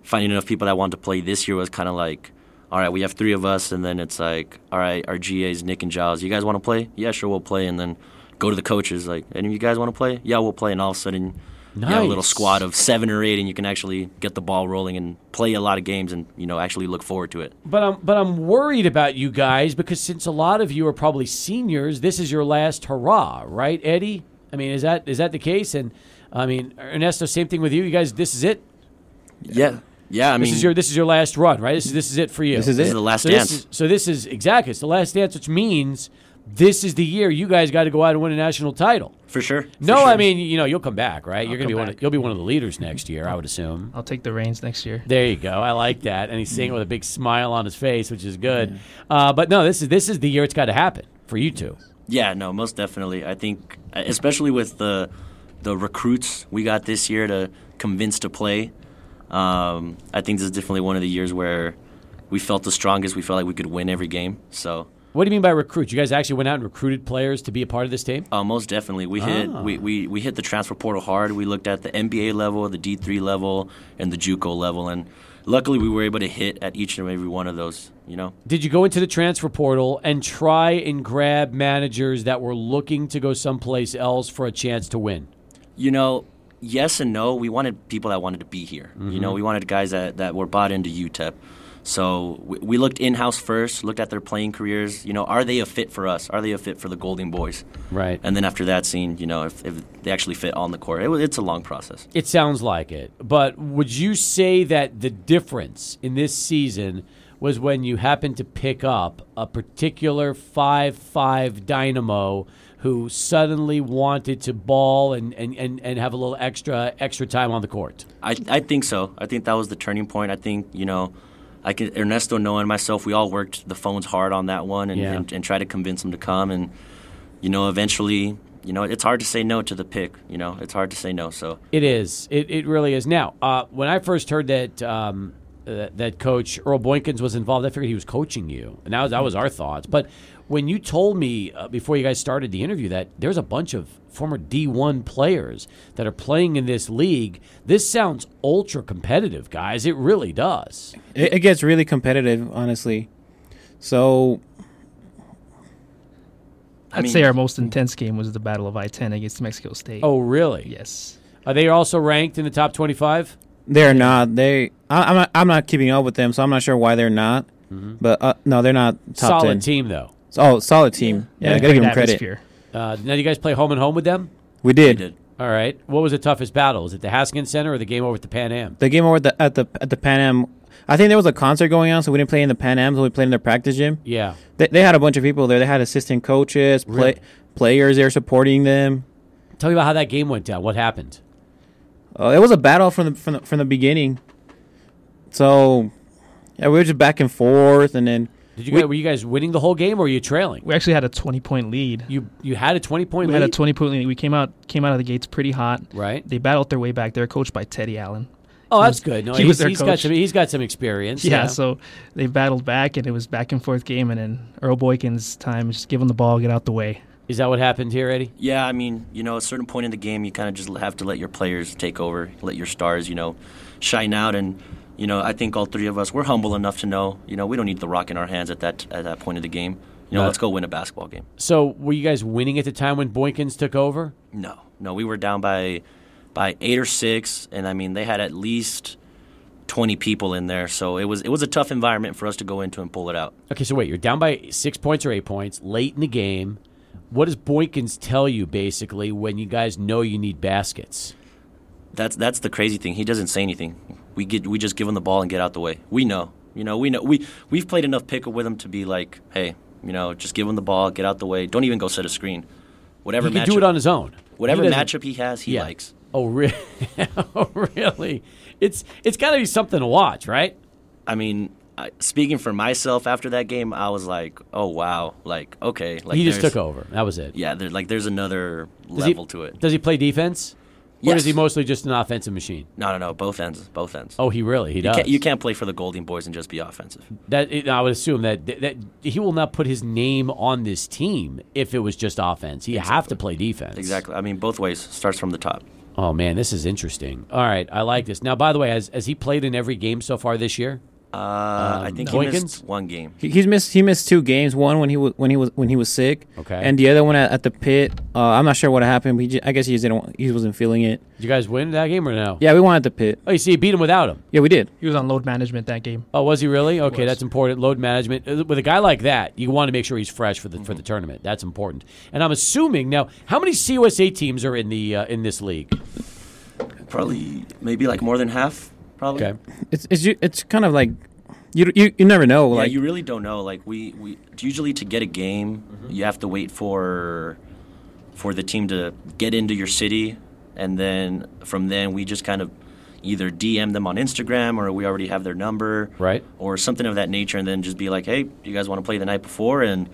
finding enough people that want to play this year was kind of like. All right, we have three of us, and then it's like, all right, our GAs, Nick and Giles, you guys want to play? Yeah, sure, we'll play. And then go to the coaches, like, any of you guys want to play? Yeah, we'll play. And all of a sudden, nice. you have a little squad of seven or eight, and you can actually get the ball rolling and play a lot of games, and you know actually look forward to it. But I'm but I'm worried about you guys because since a lot of you are probably seniors, this is your last hurrah, right, Eddie? I mean, is that is that the case? And I mean, Ernesto, same thing with you. You guys, this is it. Yeah, yeah. I this mean, is your this is your last run, right? This is this is it for you. This is this it. is the last so dance. This is, so this is exactly it's the last dance, which means this is the year you guys got to go out and win a national title. for sure. for No, sure. I mean you know you'll come back, right? You're gonna come be one. Of, back. you'll be one of the leaders next year, I would assume. I'll take the reins next year. There you go. I like that, and he's saying it with a big smile on his face, which is good. Uh, but no, this is this is the year it's got to happen for you two. Yeah, no, most definitely. I think, especially with the the recruits we got this year to convince to play. Um, I think this is definitely one of the years where we felt the strongest. We felt like we could win every game. So What do you mean by recruit? You guys actually went out and recruited players to be a part of this team? uh, most definitely, we hit Ah. we, we, we hit the transfer portal hard. We looked at the NBA level, the D three level, and the JUCO level, and luckily we were able to hit at each and every one of those. You know. Did you go into the transfer portal and try and grab managers that were looking to go someplace else for a chance to win? You know, yes and no. We wanted people that wanted to be here. You know, we wanted guys that, that were bought into UTEP. So we, we looked in house first, looked at their playing careers. You know, are they a fit for us? Are they a fit for the Golding Boys? Right. And then after that, scene, you know if, if they actually fit on the court. It, it's a long process. It sounds like it. But would you say that the difference in this season was when you happened to pick up a particular 5 5 dynamo who suddenly wanted to ball and, and, and, and have a little extra extra time on the court? I, I think so. I think that was the turning point. I think you know, I can Ernesto knowing myself, we all worked the phones hard on that one and, Yeah. and, and tried to convince him to come. And you know, eventually, you know, it's hard to say no to the pick. You know, it's hard to say no. So It is. It, it really is. Now, uh, when I first heard that um, uh, that coach Earl Boykins was involved, I figured he was coaching you, and that was, that was our thoughts. But when you told me uh, before you guys started the interview that there's a bunch of former D1 players that are playing in this league, this sounds ultra competitive, guys. It really does. It, it gets really competitive, honestly. So I I'd mean, say our most intense game was the Battle of I-10 against Mexico State. Oh, really? yes. Are they also ranked in the top 25? they're not. They. I, I'm not. I'm not keeping up with them, so I'm not sure why they're not. But uh, no, they're not top Solid 10. team, though. Oh, solid team. Yeah, And I gotta give great them credit. atmosphere. Uh, now, do you guys play home and home with them? We we did. did. All right. What was the toughest battle? Was it the Haskins Center or the game over at the Pan Am? The game over at the at the at the Pan Am. I think there was a concert going on, so we didn't play in the Pan Am. So we played in their practice gym. Yeah. They, they had a bunch of people there. They had assistant coaches, play, Really? players there supporting them. Tell me about how that game went down. What happened? Uh, it was a battle from the from the, from the beginning. So, yeah, we were just back and forth, and then Did you We- guys, were you guys winning the whole game or were you trailing? We actually had a 20-point lead. You you had a twenty point We lead. had a 20-point lead. We came out came out of the gates pretty hot. right. They battled their way back. They were coached by Teddy Allen. Oh, that's good. No, he he's, was their he's got coach. some. He's got some experience. Yeah, so they battled back, and it was back and forth game. And then Earl Boykins' time, just give him the ball, get out the way. is that what happened here, Eddie? Yeah, I mean, you know, at a certain point in the game, you kind of just have to let your players take over, let your stars, you know, shine out. And you know, I think all three of us we're humble enough to know, you know, we don't need the rock in our hands at that at that point of the game. You know, No. let's go win a basketball game. So were you guys winning at the time when Boykins took over? No, no, we were down by by eight or six, and I mean, they had at least twenty people in there, so it was it was a tough environment for us to go into and pull it out. Okay, so wait, you're down by six points or eight points late in the game. What does Boykins tell you basically when you guys know you need baskets? That's that's the crazy thing. He doesn't say anything. We get we just give him the ball and get out the way. We know, you know, we know we we've played enough pickup with him to be like, hey, you know, just give him the ball, get out the way. Don't even go set a screen. whatever he can matchup, do it on his own. whatever He matchup he has, he Yeah. likes. Oh, really? oh, really? It's it's got to be something to watch, right? I mean, I, speaking for myself after that game, I was like, oh wow, like okay, like he just took over. That was it. Yeah, there, like there's another Does he- level to it. Does he play defense? Or is he mostly just an offensive machine? No, no, no, both ends, both ends. Oh, he really he you does. can't, you can't play for the Golding Boys and just be offensive. That I would assume that, that he will not put his name on this team if it was just offense. He have to play defense. Exactly. I mean, both ways starts from the top. Oh man, this is interesting. All right, I like this. Now, by the way, has has he played in every game so far this year? Uh, I think he Boykins? missed one game. He, he's missed. He missed two games. One when he was when he was when he was sick. Okay. And the other one at, at the pit. Uh, I'm not sure what happened. But he, ju- I guess he just didn't. He wasn't feeling it. Did you guys win that game or no? Yeah, we won at the pit. Oh, you see, he beat him without him. Yeah, we did. He was on load management that game. Oh, was he really? Okay, that's important. Load management Uh, with a guy like that, you want to make sure he's fresh for the for the tournament. That's important. And I'm assuming now, how many CUSA teams are in the uh, in this league? Probably, maybe like more than half. Probably. Okay. It's it's it's kind of like you you, you never know. Yeah, like you really don't know. Like we, we usually to get a game, mm-hmm. you have to wait for for the team to get into your city, and then from then we just kind of either DM them on Instagram or we already have their number, Right. or something of that nature, and then just be like, hey, do you guys want to play the night before? And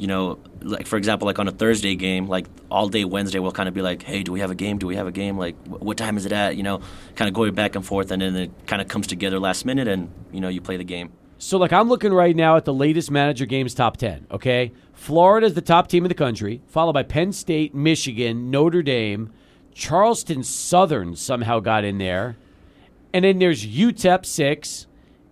you know, like for example, like on a Thursday game, like all day Wednesday, we'll kind of be like, hey, do we have a game? Do we have a game? Like, wh- what time is it at? You know, kind of going back and forth, and then it kind of comes together last minute, and you know, you play the game. So, like, I'm looking right now at the latest manager games top 10, okay? Florida is the top team in the country, followed by Penn State, Michigan, Notre Dame. Charleston Southern somehow got in there. And then there's UTEP 6,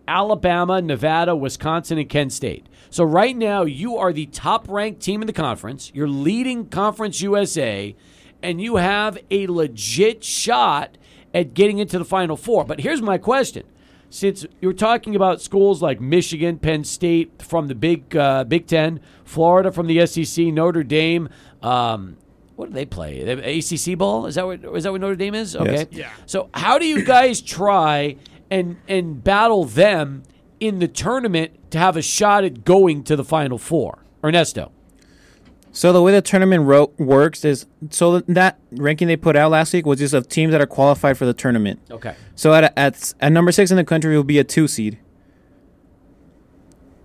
Alabama, Nevada, Wisconsin, and Kent State. So, right now, you are the top ranked team in the conference. You're leading Conference USA, and you have a legit shot at getting into the Final Four. But here's my question since you're talking about schools like Michigan, Penn State from the Big uh, Big Ten, Florida from the SEC, Notre Dame. Um, what do they play? ACC ball? Is that what is that what Notre Dame is? Okay. Yeah. So how do you guys try and and battle them in the tournament to have a shot at going to the Final Four? Ernesto. So the way the tournament ro- works is so that ranking they put out last week was just of teams that are qualified for the tournament. Okay. So at at, at number six in the country will be a two seed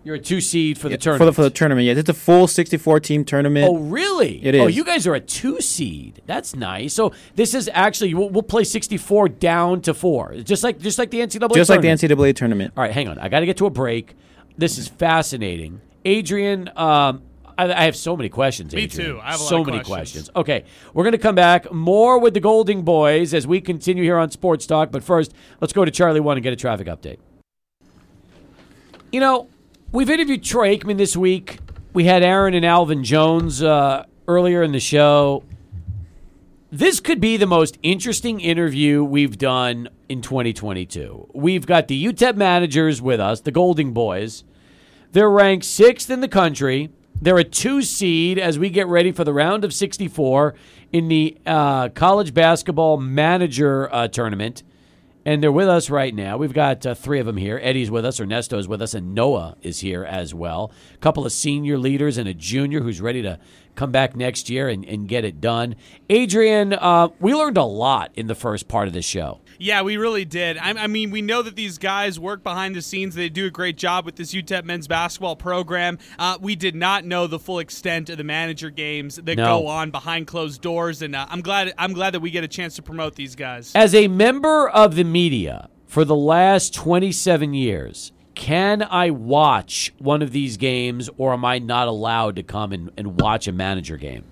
You're a two seed for the for tournament. the for the tournament. Yeah, it's a full sixty four team tournament. Oh, really? It Oh, you guys are a two seed. That's nice. So this is actually we'll, we'll play sixty four down to four, just like just like the NCAA. Tournament. Just like the. NCAA tournament. All right, hang on. I got to get to a break. This is fascinating, Adrian. Um, I, I have so many questions. Me Adrian. too. I have a lot so of many questions. questions. Okay, we're going to come back more with the Golding Boys as we continue here on Sports Talk. But first, let's go to Charlie One and get a traffic update. You know, we've interviewed Troy Aikman this week. We had Aaron and Alvin Jones uh, earlier in the show. This could be the most interesting interview we've done in 2022. We've got the UTEP managers with us, the Golding Boys. They're ranked sixth in the country. They're a two seed as we get ready for the round of 64 in the uh, college basketball manager uh, tournament. And they're with us right now. We've got uh, three of them here. Eddie's with us, Ernesto's with us, and Noah is here as well. A couple of senior leaders and a junior who's ready to come back next year and, and get it done. Adrian, uh, we learned a lot in the first part of the show. Yeah, we really did. I, I mean, we know that these guys work behind the scenes. They do a great job with this UTEP men's basketball program. Uh, we did not know the full extent of the manager games that No. go on behind closed doors, and uh, I'm glad. I'm glad that we get a chance to promote these guys. As a member of the media for the last 27 years, can I watch one of these games or am I not allowed to come and, and watch a manager game?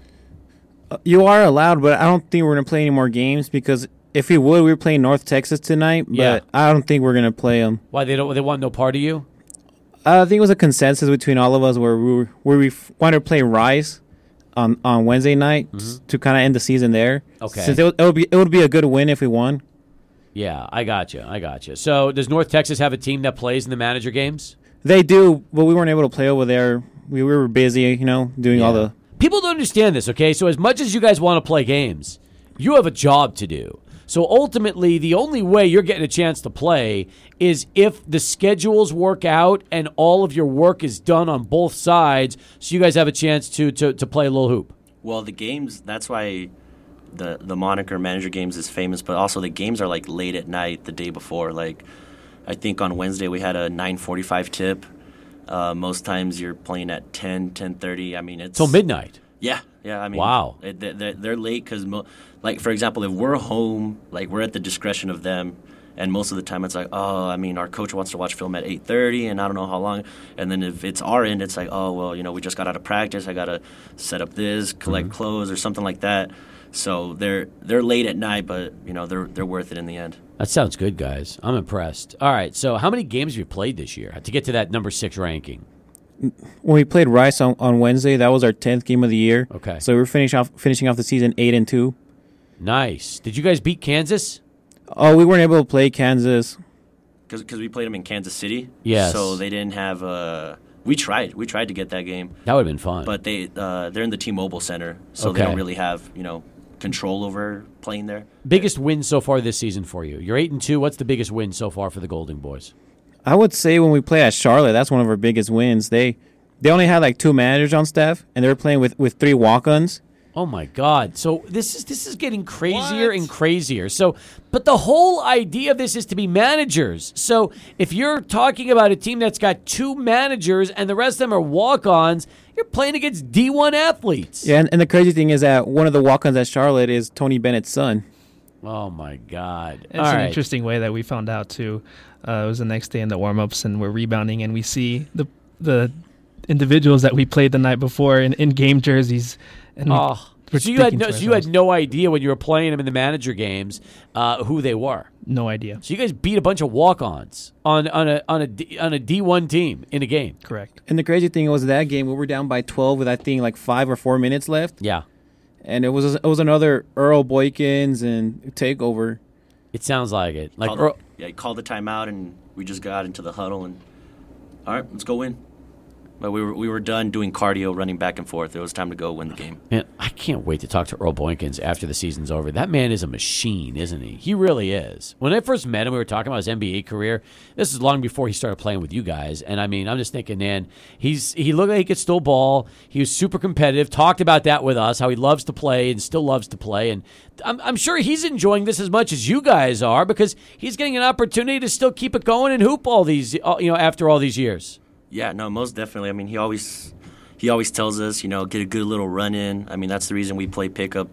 You are allowed, but I don't think we're gonna play any more games because if we would, we were playing North Texas tonight. But Yeah. I don't think we're gonna play them. Why they don't they want no part of you? I think it was a consensus between all of us where we were, where we f- wanted to play Rice on on Wednesday night s- to kind of end the season there. Mm-hmm. Okay. Since it would, it would be it would be a good win if we won. Yeah, I got you. I got you. So, does North Texas have a team that plays in the manager games? They do, but we weren't able to play over there. We, we were busy, you know, doing all the. People don't understand this, okay? So, as much as you guys want to play games, you have a job to do. So, ultimately, the only way you're getting a chance to play is if the schedules work out and all of your work is done on both sides, so you guys have a chance to to, to play a little hoop. Well, the games. That's why the the moniker manager games is famous, but also the games are like late at night the day before. Like, I think on Wednesday we had a 9:45 tip. Uh, most times you're playing at 10, 10:30. I mean, it's Till midnight. Yeah, yeah. I mean, Wow. they- they're, they're late because, mo- like, for example, if we're home, like, we're at the discretion of them, and most of the time it's like, oh, I mean, our coach wants to watch film at eight thirty, and I don't know how long. And then if it's our end, it's like, oh, well, you know, we just got out of practice. I gotta set up this, collect Mm-hmm. clothes, or something like that. So they're they're late at night, but you know, they're they're worth it in the end. That sounds good, guys. I'm impressed. All right, so how many games have you played this year to get to that number six ranking? When we played Rice on, on Wednesday, that was our tenth game of the year. Okay. So we were finish off finishing off the season eight and two. Nice. Did you guys beat Kansas? Oh, we weren't able to play Kansas. Because we played them in Kansas City. Yes. So they didn't have Uh, we tried. We tried to get that game. That would have been fun. but they uh, they're in the T-Mobile Center, so Okay. they don't really have you know control over playing there. biggest win so far this season for you? You're eight and two. What's the biggest win so far for the Golding Boys? I would say when we play at Charlotte, that's one of our biggest wins. They they only had like two managers on staff, and they were playing with, with three walk-ons. Oh my God! So this is this is getting crazier What? and crazier. So, but the whole idea of this is to be managers. So if you're talking about a team that's got two managers and the rest of them are walk-ons, you're playing against D1 athletes. Yeah, and, and the crazy thing is that one of the walk-ons at Charlotte is Tony Bennett's son. Oh my God! It's All an right. interesting way that we found out too. Uh, it was the next day in the warm ups, and we're rebounding, and we see the the individuals that we played the night before in, in game jerseys. And Oh, we're so you had no, so you had no idea when you were playing them in the manager games uh, who they were. no idea. So you guys beat a bunch of walk-ons on on a on a D, on a D1 team in a game. Correct. And the crazy thing was that game we were down by twelve with I think like five or four minutes left, Yeah. and it was it was another Earl Boykins and takeover. It sounds like it. Like Called- Earl- yeah, he called the timeout, and we just got into the huddle, and all right, let's go win. But we were we were done doing cardio, running back and forth. It was time to go win the game. Man, I can't wait to talk to Earl Boykins after the season's over. That man is a machine, isn't he? He really is. When I first met him, we were talking about his NBA career. This is long before he started playing with you guys. And I mean, I'm just thinking, man, he's he looked like he could still ball. He was super competitive. Talked about that with us, how he loves to play and still loves to play. And I'm, I'm sure he's enjoying this as much as you guys are because he's getting an opportunity to still keep it going and hoop all these, uh, you know, after all these years. Yeah, no, most definitely. I mean, he always he always tells us, you know, get a good little run in. I mean, that's the reason we play pickup.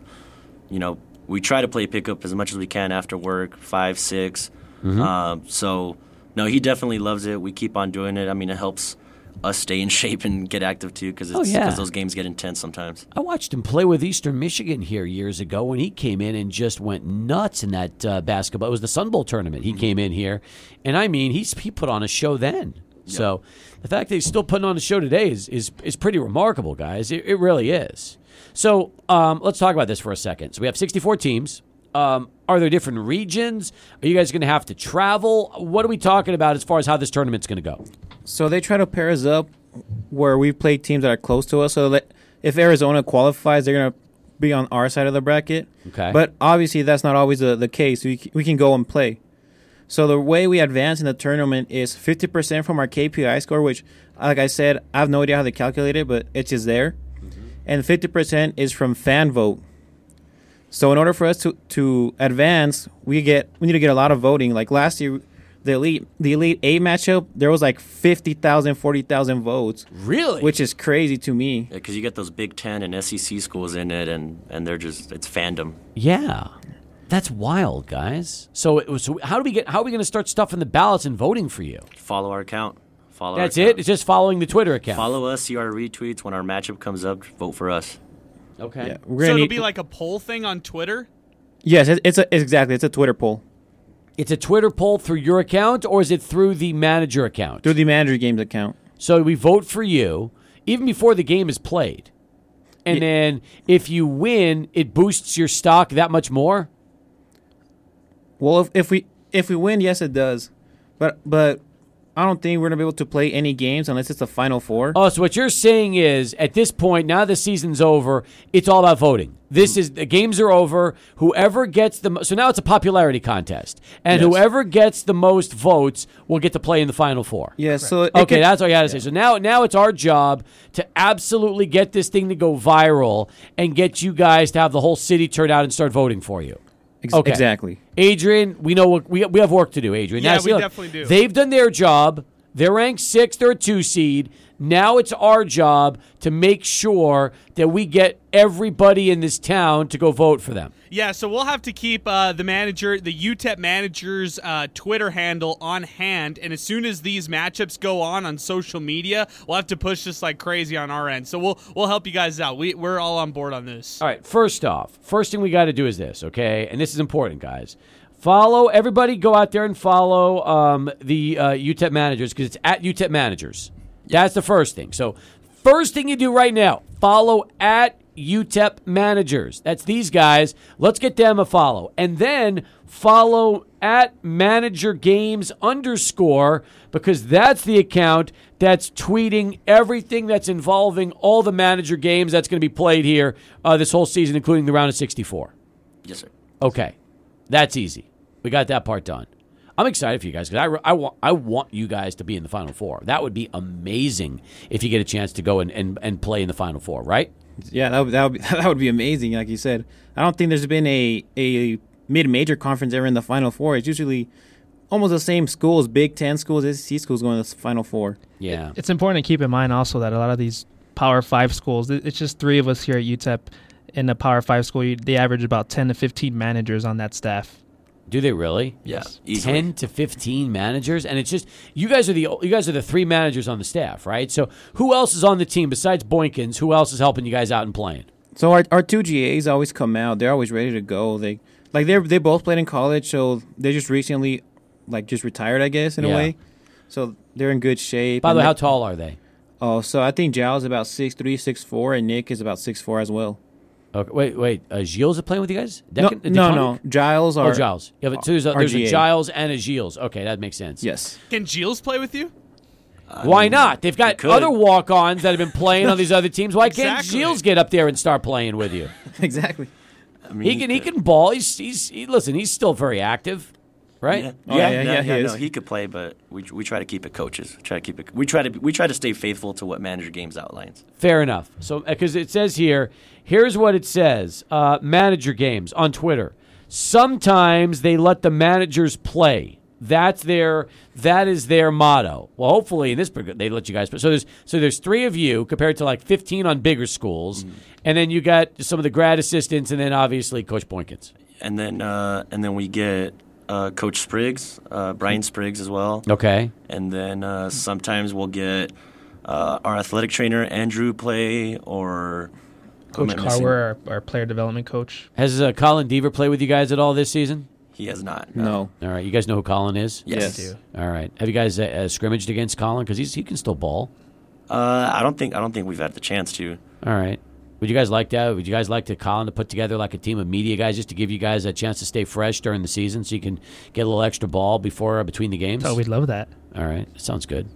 You know, we try to play pickup as much as we can after work, five, 6 Um, so, no, he definitely loves it. We keep on doing it. I mean, it helps us stay in shape and get active too, because Oh, yeah. those games get intense sometimes. I watched him play with Eastern Michigan here years ago when he came in and just went nuts in that uh, basketball. It was the Sun Bowl tournament. He came in here, and I mean, he's he put on a show then. So the fact that he's still putting on a show today is is, is pretty remarkable, guys. It, it really is. So um, let's talk about this for a second. So we have 64 teams. Um, are there different regions? Are you guys going to have to travel? What are we talking about as far as how this tournament's going to go? So they try to pair us up where we play teams that are close to us. So that if Arizona qualifies, they're gonna be on our side of the bracket. Okay. But obviously, that's not always the, the case. We we can go and play. So the way we advance in the tournament is 50% from our KPI score, which, like I said, I have no idea how they calculate it, but it's just there. Mm-hmm. And 50% is from fan vote. So in order for us to, to advance, we get we need to get a lot of voting. Like last year, the elite the elite eight matchup, there was like 50,000, 40,000 votes, Really? which is crazy to me. Yeah, because you get those Big Ten and SEC schools in it, and, and they're just it's fandom. Yeah, that's wild, guys. So, it was, so how do we get? How are we going to start stuffing the ballots and voting for you? Follow our account. Follow. That's our it. account. It's just following the Twitter account. Follow us. See our retweets when our matchup comes up. Vote for us. Okay. Yeah, we're So it'll need, be like a poll thing on Twitter. yes, it's, it's exactly it's a Twitter poll It's a Twitter poll through your account, or is it through the manager account? through the manager games account. So we vote for you even before the game is played, and Ye- then if you win, it boosts your stock that much more. Well, if, if we if we win, yes, it does. But but I don't think we're gonna be able to play any games unless it's the final four. Oh, so what you're saying is, at this point, now the season's over, it's all about voting. This is the games are over. Whoever gets the mo- so now it's a popularity contest, and Yes. whoever gets the most votes will get to play in the final four. yeah, so it Okay, could- that's all I got to say. So now, now it's our job to absolutely get this thing to go viral and get you guys to have the whole city turn out and start voting for you. Ex- okay. exactly. Adrian, we know what we, we have work to do. Adrian, Yeah, Now, we look, definitely do. They've done their job. They're ranked six. They're a two seed. Now it's our job to make sure that we get everybody in this town to go vote for them. Yeah, so we'll have to keep uh, the manager, the UTEP manager's uh, Twitter handle on hand, and as soon as these matchups go on on social media, we'll have to push this like crazy on our end. So we'll we'll help you guys out. We we're all on board on this. All right, first off, first thing we got to do is this, okay? And this is important, guys. Follow everybody. Go out there and follow um, the uh, UTEP managers because it's at UTEP managers. That's the first thing. So, first thing you do right now, follow at UTEP managers. That's these guys. Let's get them a follow, and then follow at manager games underscore because that's the account that's tweeting everything that's involving all the manager games that's going to be played here uh, this whole season, including the round of 64. Yes, sir. Okay, that's easy. We got that part done. I'm excited for you guys because I, re- I, want, I want you guys to be in the Final Four. That would be amazing if you get a chance to go and, and, and play in the Final Four, right? Yeah, that would, that would be that would be amazing. Like you said, I don't think there's been a a mid major conference ever in the Final Four. It's usually almost the same schools, Big Ten schools, SEC schools going to the Final Four. Yeah. It's important to keep in mind also that a lot of these Power Five schools, it- it's just three of us here at UTEP in a Power Five school. They average about 10 to 15 managers on that staff. Do they really? Yeah, easily. ten to fifteen managers, and it's just you guys are the you guys are the three managers on the staff, right? So who else is on the team besides Boykins? Who else is helping you guys out and playing? So our our two GAs always come out. They're always ready to go. They like they they both played in college, so they just recently like just retired, I guess, in Yeah. a way. So they're in good shape. By the way, how tall are they? Oh, so I think Giles is about six three, six four, and Nick is about six four as well. Okay, wait, wait. Uh, Gilles is playing with you guys? No, Deccan- no, Deconic? no. Giles are Oh, Giles. Yeah, but so there's a, there's a GA. Giles and a Giles. Okay, that makes sense. Yes. Can Giles play with you? Why not? They've got could. other walk-ons that have been playing on these other teams. Why can't Exactly. Gilles get up there and start playing with you? exactly. I mean, He can he can ball. He's he's he, listen. He's still very active, right? Yeah, Oh, yeah, yeah, he no, is. he could play, but we, we try to keep it coaches. Try to keep it. We try to we try to stay faithful to what manager games outlines. Fair enough. So, because it says here, here's what it says: uh, manager games on Twitter. Sometimes they let the managers play. That's their that is their motto. Well, hopefully in this they let you guys. So there's so there's three of you compared to like 15 on bigger schools, and then you got some of the grad assistants, and then obviously Coach Boykins. And then uh, and then we get uh, Coach Spriggs, uh, Brian Spriggs as well. Okay. And then uh, sometimes we'll get uh, our athletic trainer Andrew play or Coach am Carwer, our, our player development coach. Has uh, Colin Deaver played with you guys at all this season? He has not. No. All right, you guys know who Colin is. Yes. Yes. All right. Have you guys uh, uh, scrimmaged against Colin? Because he's he can still ball. Uh, I don't think I don't think we've had the chance to. All right. Would you guys like that? Would you guys like to Colin to put together like a team of media guys just to give you guys a chance to stay fresh during the season, so you can get a little extra ball before uh, between the games? Oh, we'd love that. All right, sounds good.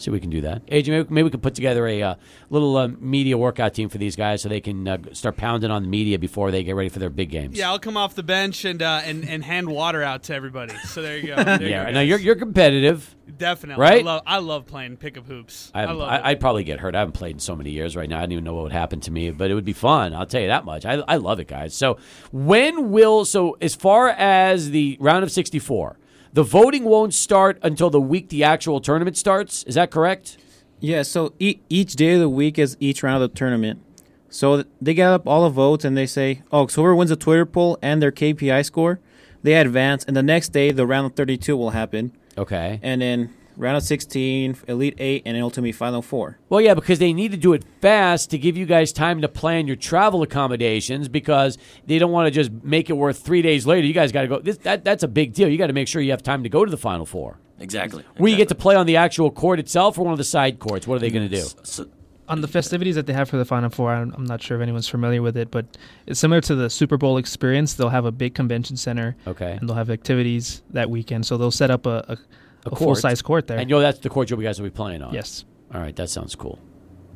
See, we can do that. AJ, maybe, maybe we can put together a uh, little uh, media workout team for these guys, so they can uh, start pounding on the media before they get ready for their big games. Yeah, I'll come off the bench and uh, and and hand water out to everybody. So there you go. There you yeah. go, Now you're you're competitive. definitely right? I love I love playing pickup hoops. I, I love I. I'd probably get hurt. I haven't played in so many years right now. I don't even know what would happen to me, but it would be fun. I'll tell you that much. I, I love it, guys. So when will so as far as the round of sixty four, the voting won't start until the week the actual tournament starts. Is that correct? Yeah, so e- each day of the week is each round of the tournament. So they get up all the votes and they say, oh, so whoever wins the Twitter poll and their KPI score, they advance. And the next day, the round of 32 will happen. Okay. And then round of 16, Elite 8, and ultimately Final 4. Well, yeah, because they need to do it fast to give you guys time to plan your travel accommodations because they don't want to just make it worth three days later. You guys got to go. This, that, that's a big deal. You got to make sure you have time to go to the Final Four. Exactly. Will you get to play on the actual court itself or one of the side courts? What are they going to do? So, On the festivities that they have for the Final Four, I'm, I'm not sure if anyone's familiar with it, but it's similar to the Super Bowl experience. They'll have a big convention center, Okay. and they'll have activities that weekend. So they'll set up a, a, a, court. full size court there. And you know that's the court you guys will be playing on. yes. All right, that sounds cool.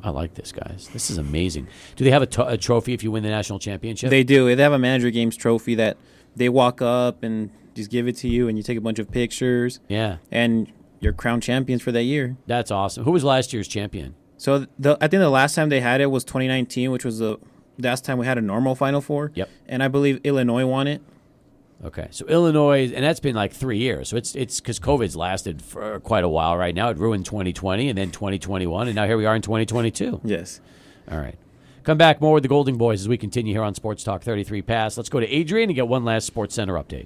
I like this, guys. This is amazing. Do they have a, to- a trophy if you win the national championship? They do. They have a manager games trophy that they walk up and just give it to you, and you take a bunch of pictures, yeah, and you're crowned champions for that year. that's awesome. Who was last year's champion? So the, I think the last time they had it was 2019, which was the last time we had a normal Final Four. Yep. And I believe Illinois won it. Okay, so Illinois, and that's been like three years. So it's it's because COVID's lasted for uh, quite a while right now. It ruined 2020 and then 2021, and now here we are in 2022. Yes. All right. Come back more with the Golding Boys as we continue here on Sports Talk 33 Pass. Let's go to Adrian and get one last Sports Center update.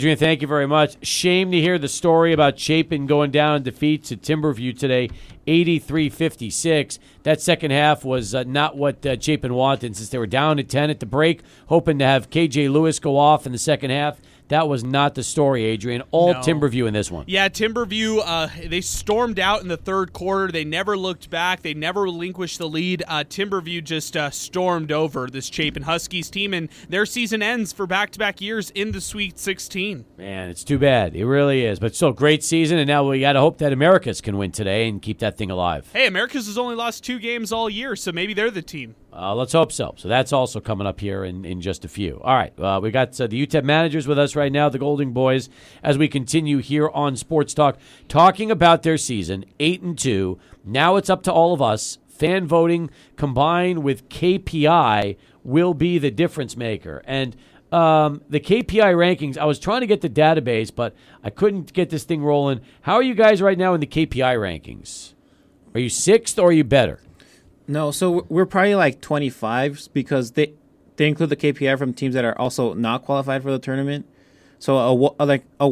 Adrian, thank you very much. Shame to hear the story about Chapin going down in defeat to Timberview today, 83-56. That second half was uh, not what uh, Chapin wanted since they were down to 10 at the break, hoping to have KJ Lewis go off in the second half. That was not the story, Adrian. All No. Timberview in this one. Yeah, Timberview, uh, they stormed out in the third quarter. They never looked back. They never relinquished the lead. Uh, Timberview just uh, stormed over this Chapin Huskies team, and their season ends for back to back years in the Sweet 16. Man, it's too bad. It really is. But still, great season, and now we got to hope that Americas can win today and keep that thing alive. Hey, Americas has only lost two games all year, so maybe they're the team. Uh, let's hope so. So that's also coming up here in, in just a few. All right, uh, we got uh, the UTEP managers with us right now, the Golding Boys, as we continue here on Sports Talk, talking about their season, eight and two. Now it's up to all of us. Fan voting combined with KPI will be the difference maker. And um, the KPI rankings, I was trying to get the database, but I couldn't get this thing rolling. How are you guys right now in the KPI rankings? Are you sixth or are you better? No, so we're probably like 25 because they they include the KPI from teams that are also not qualified for the tournament. So a, like a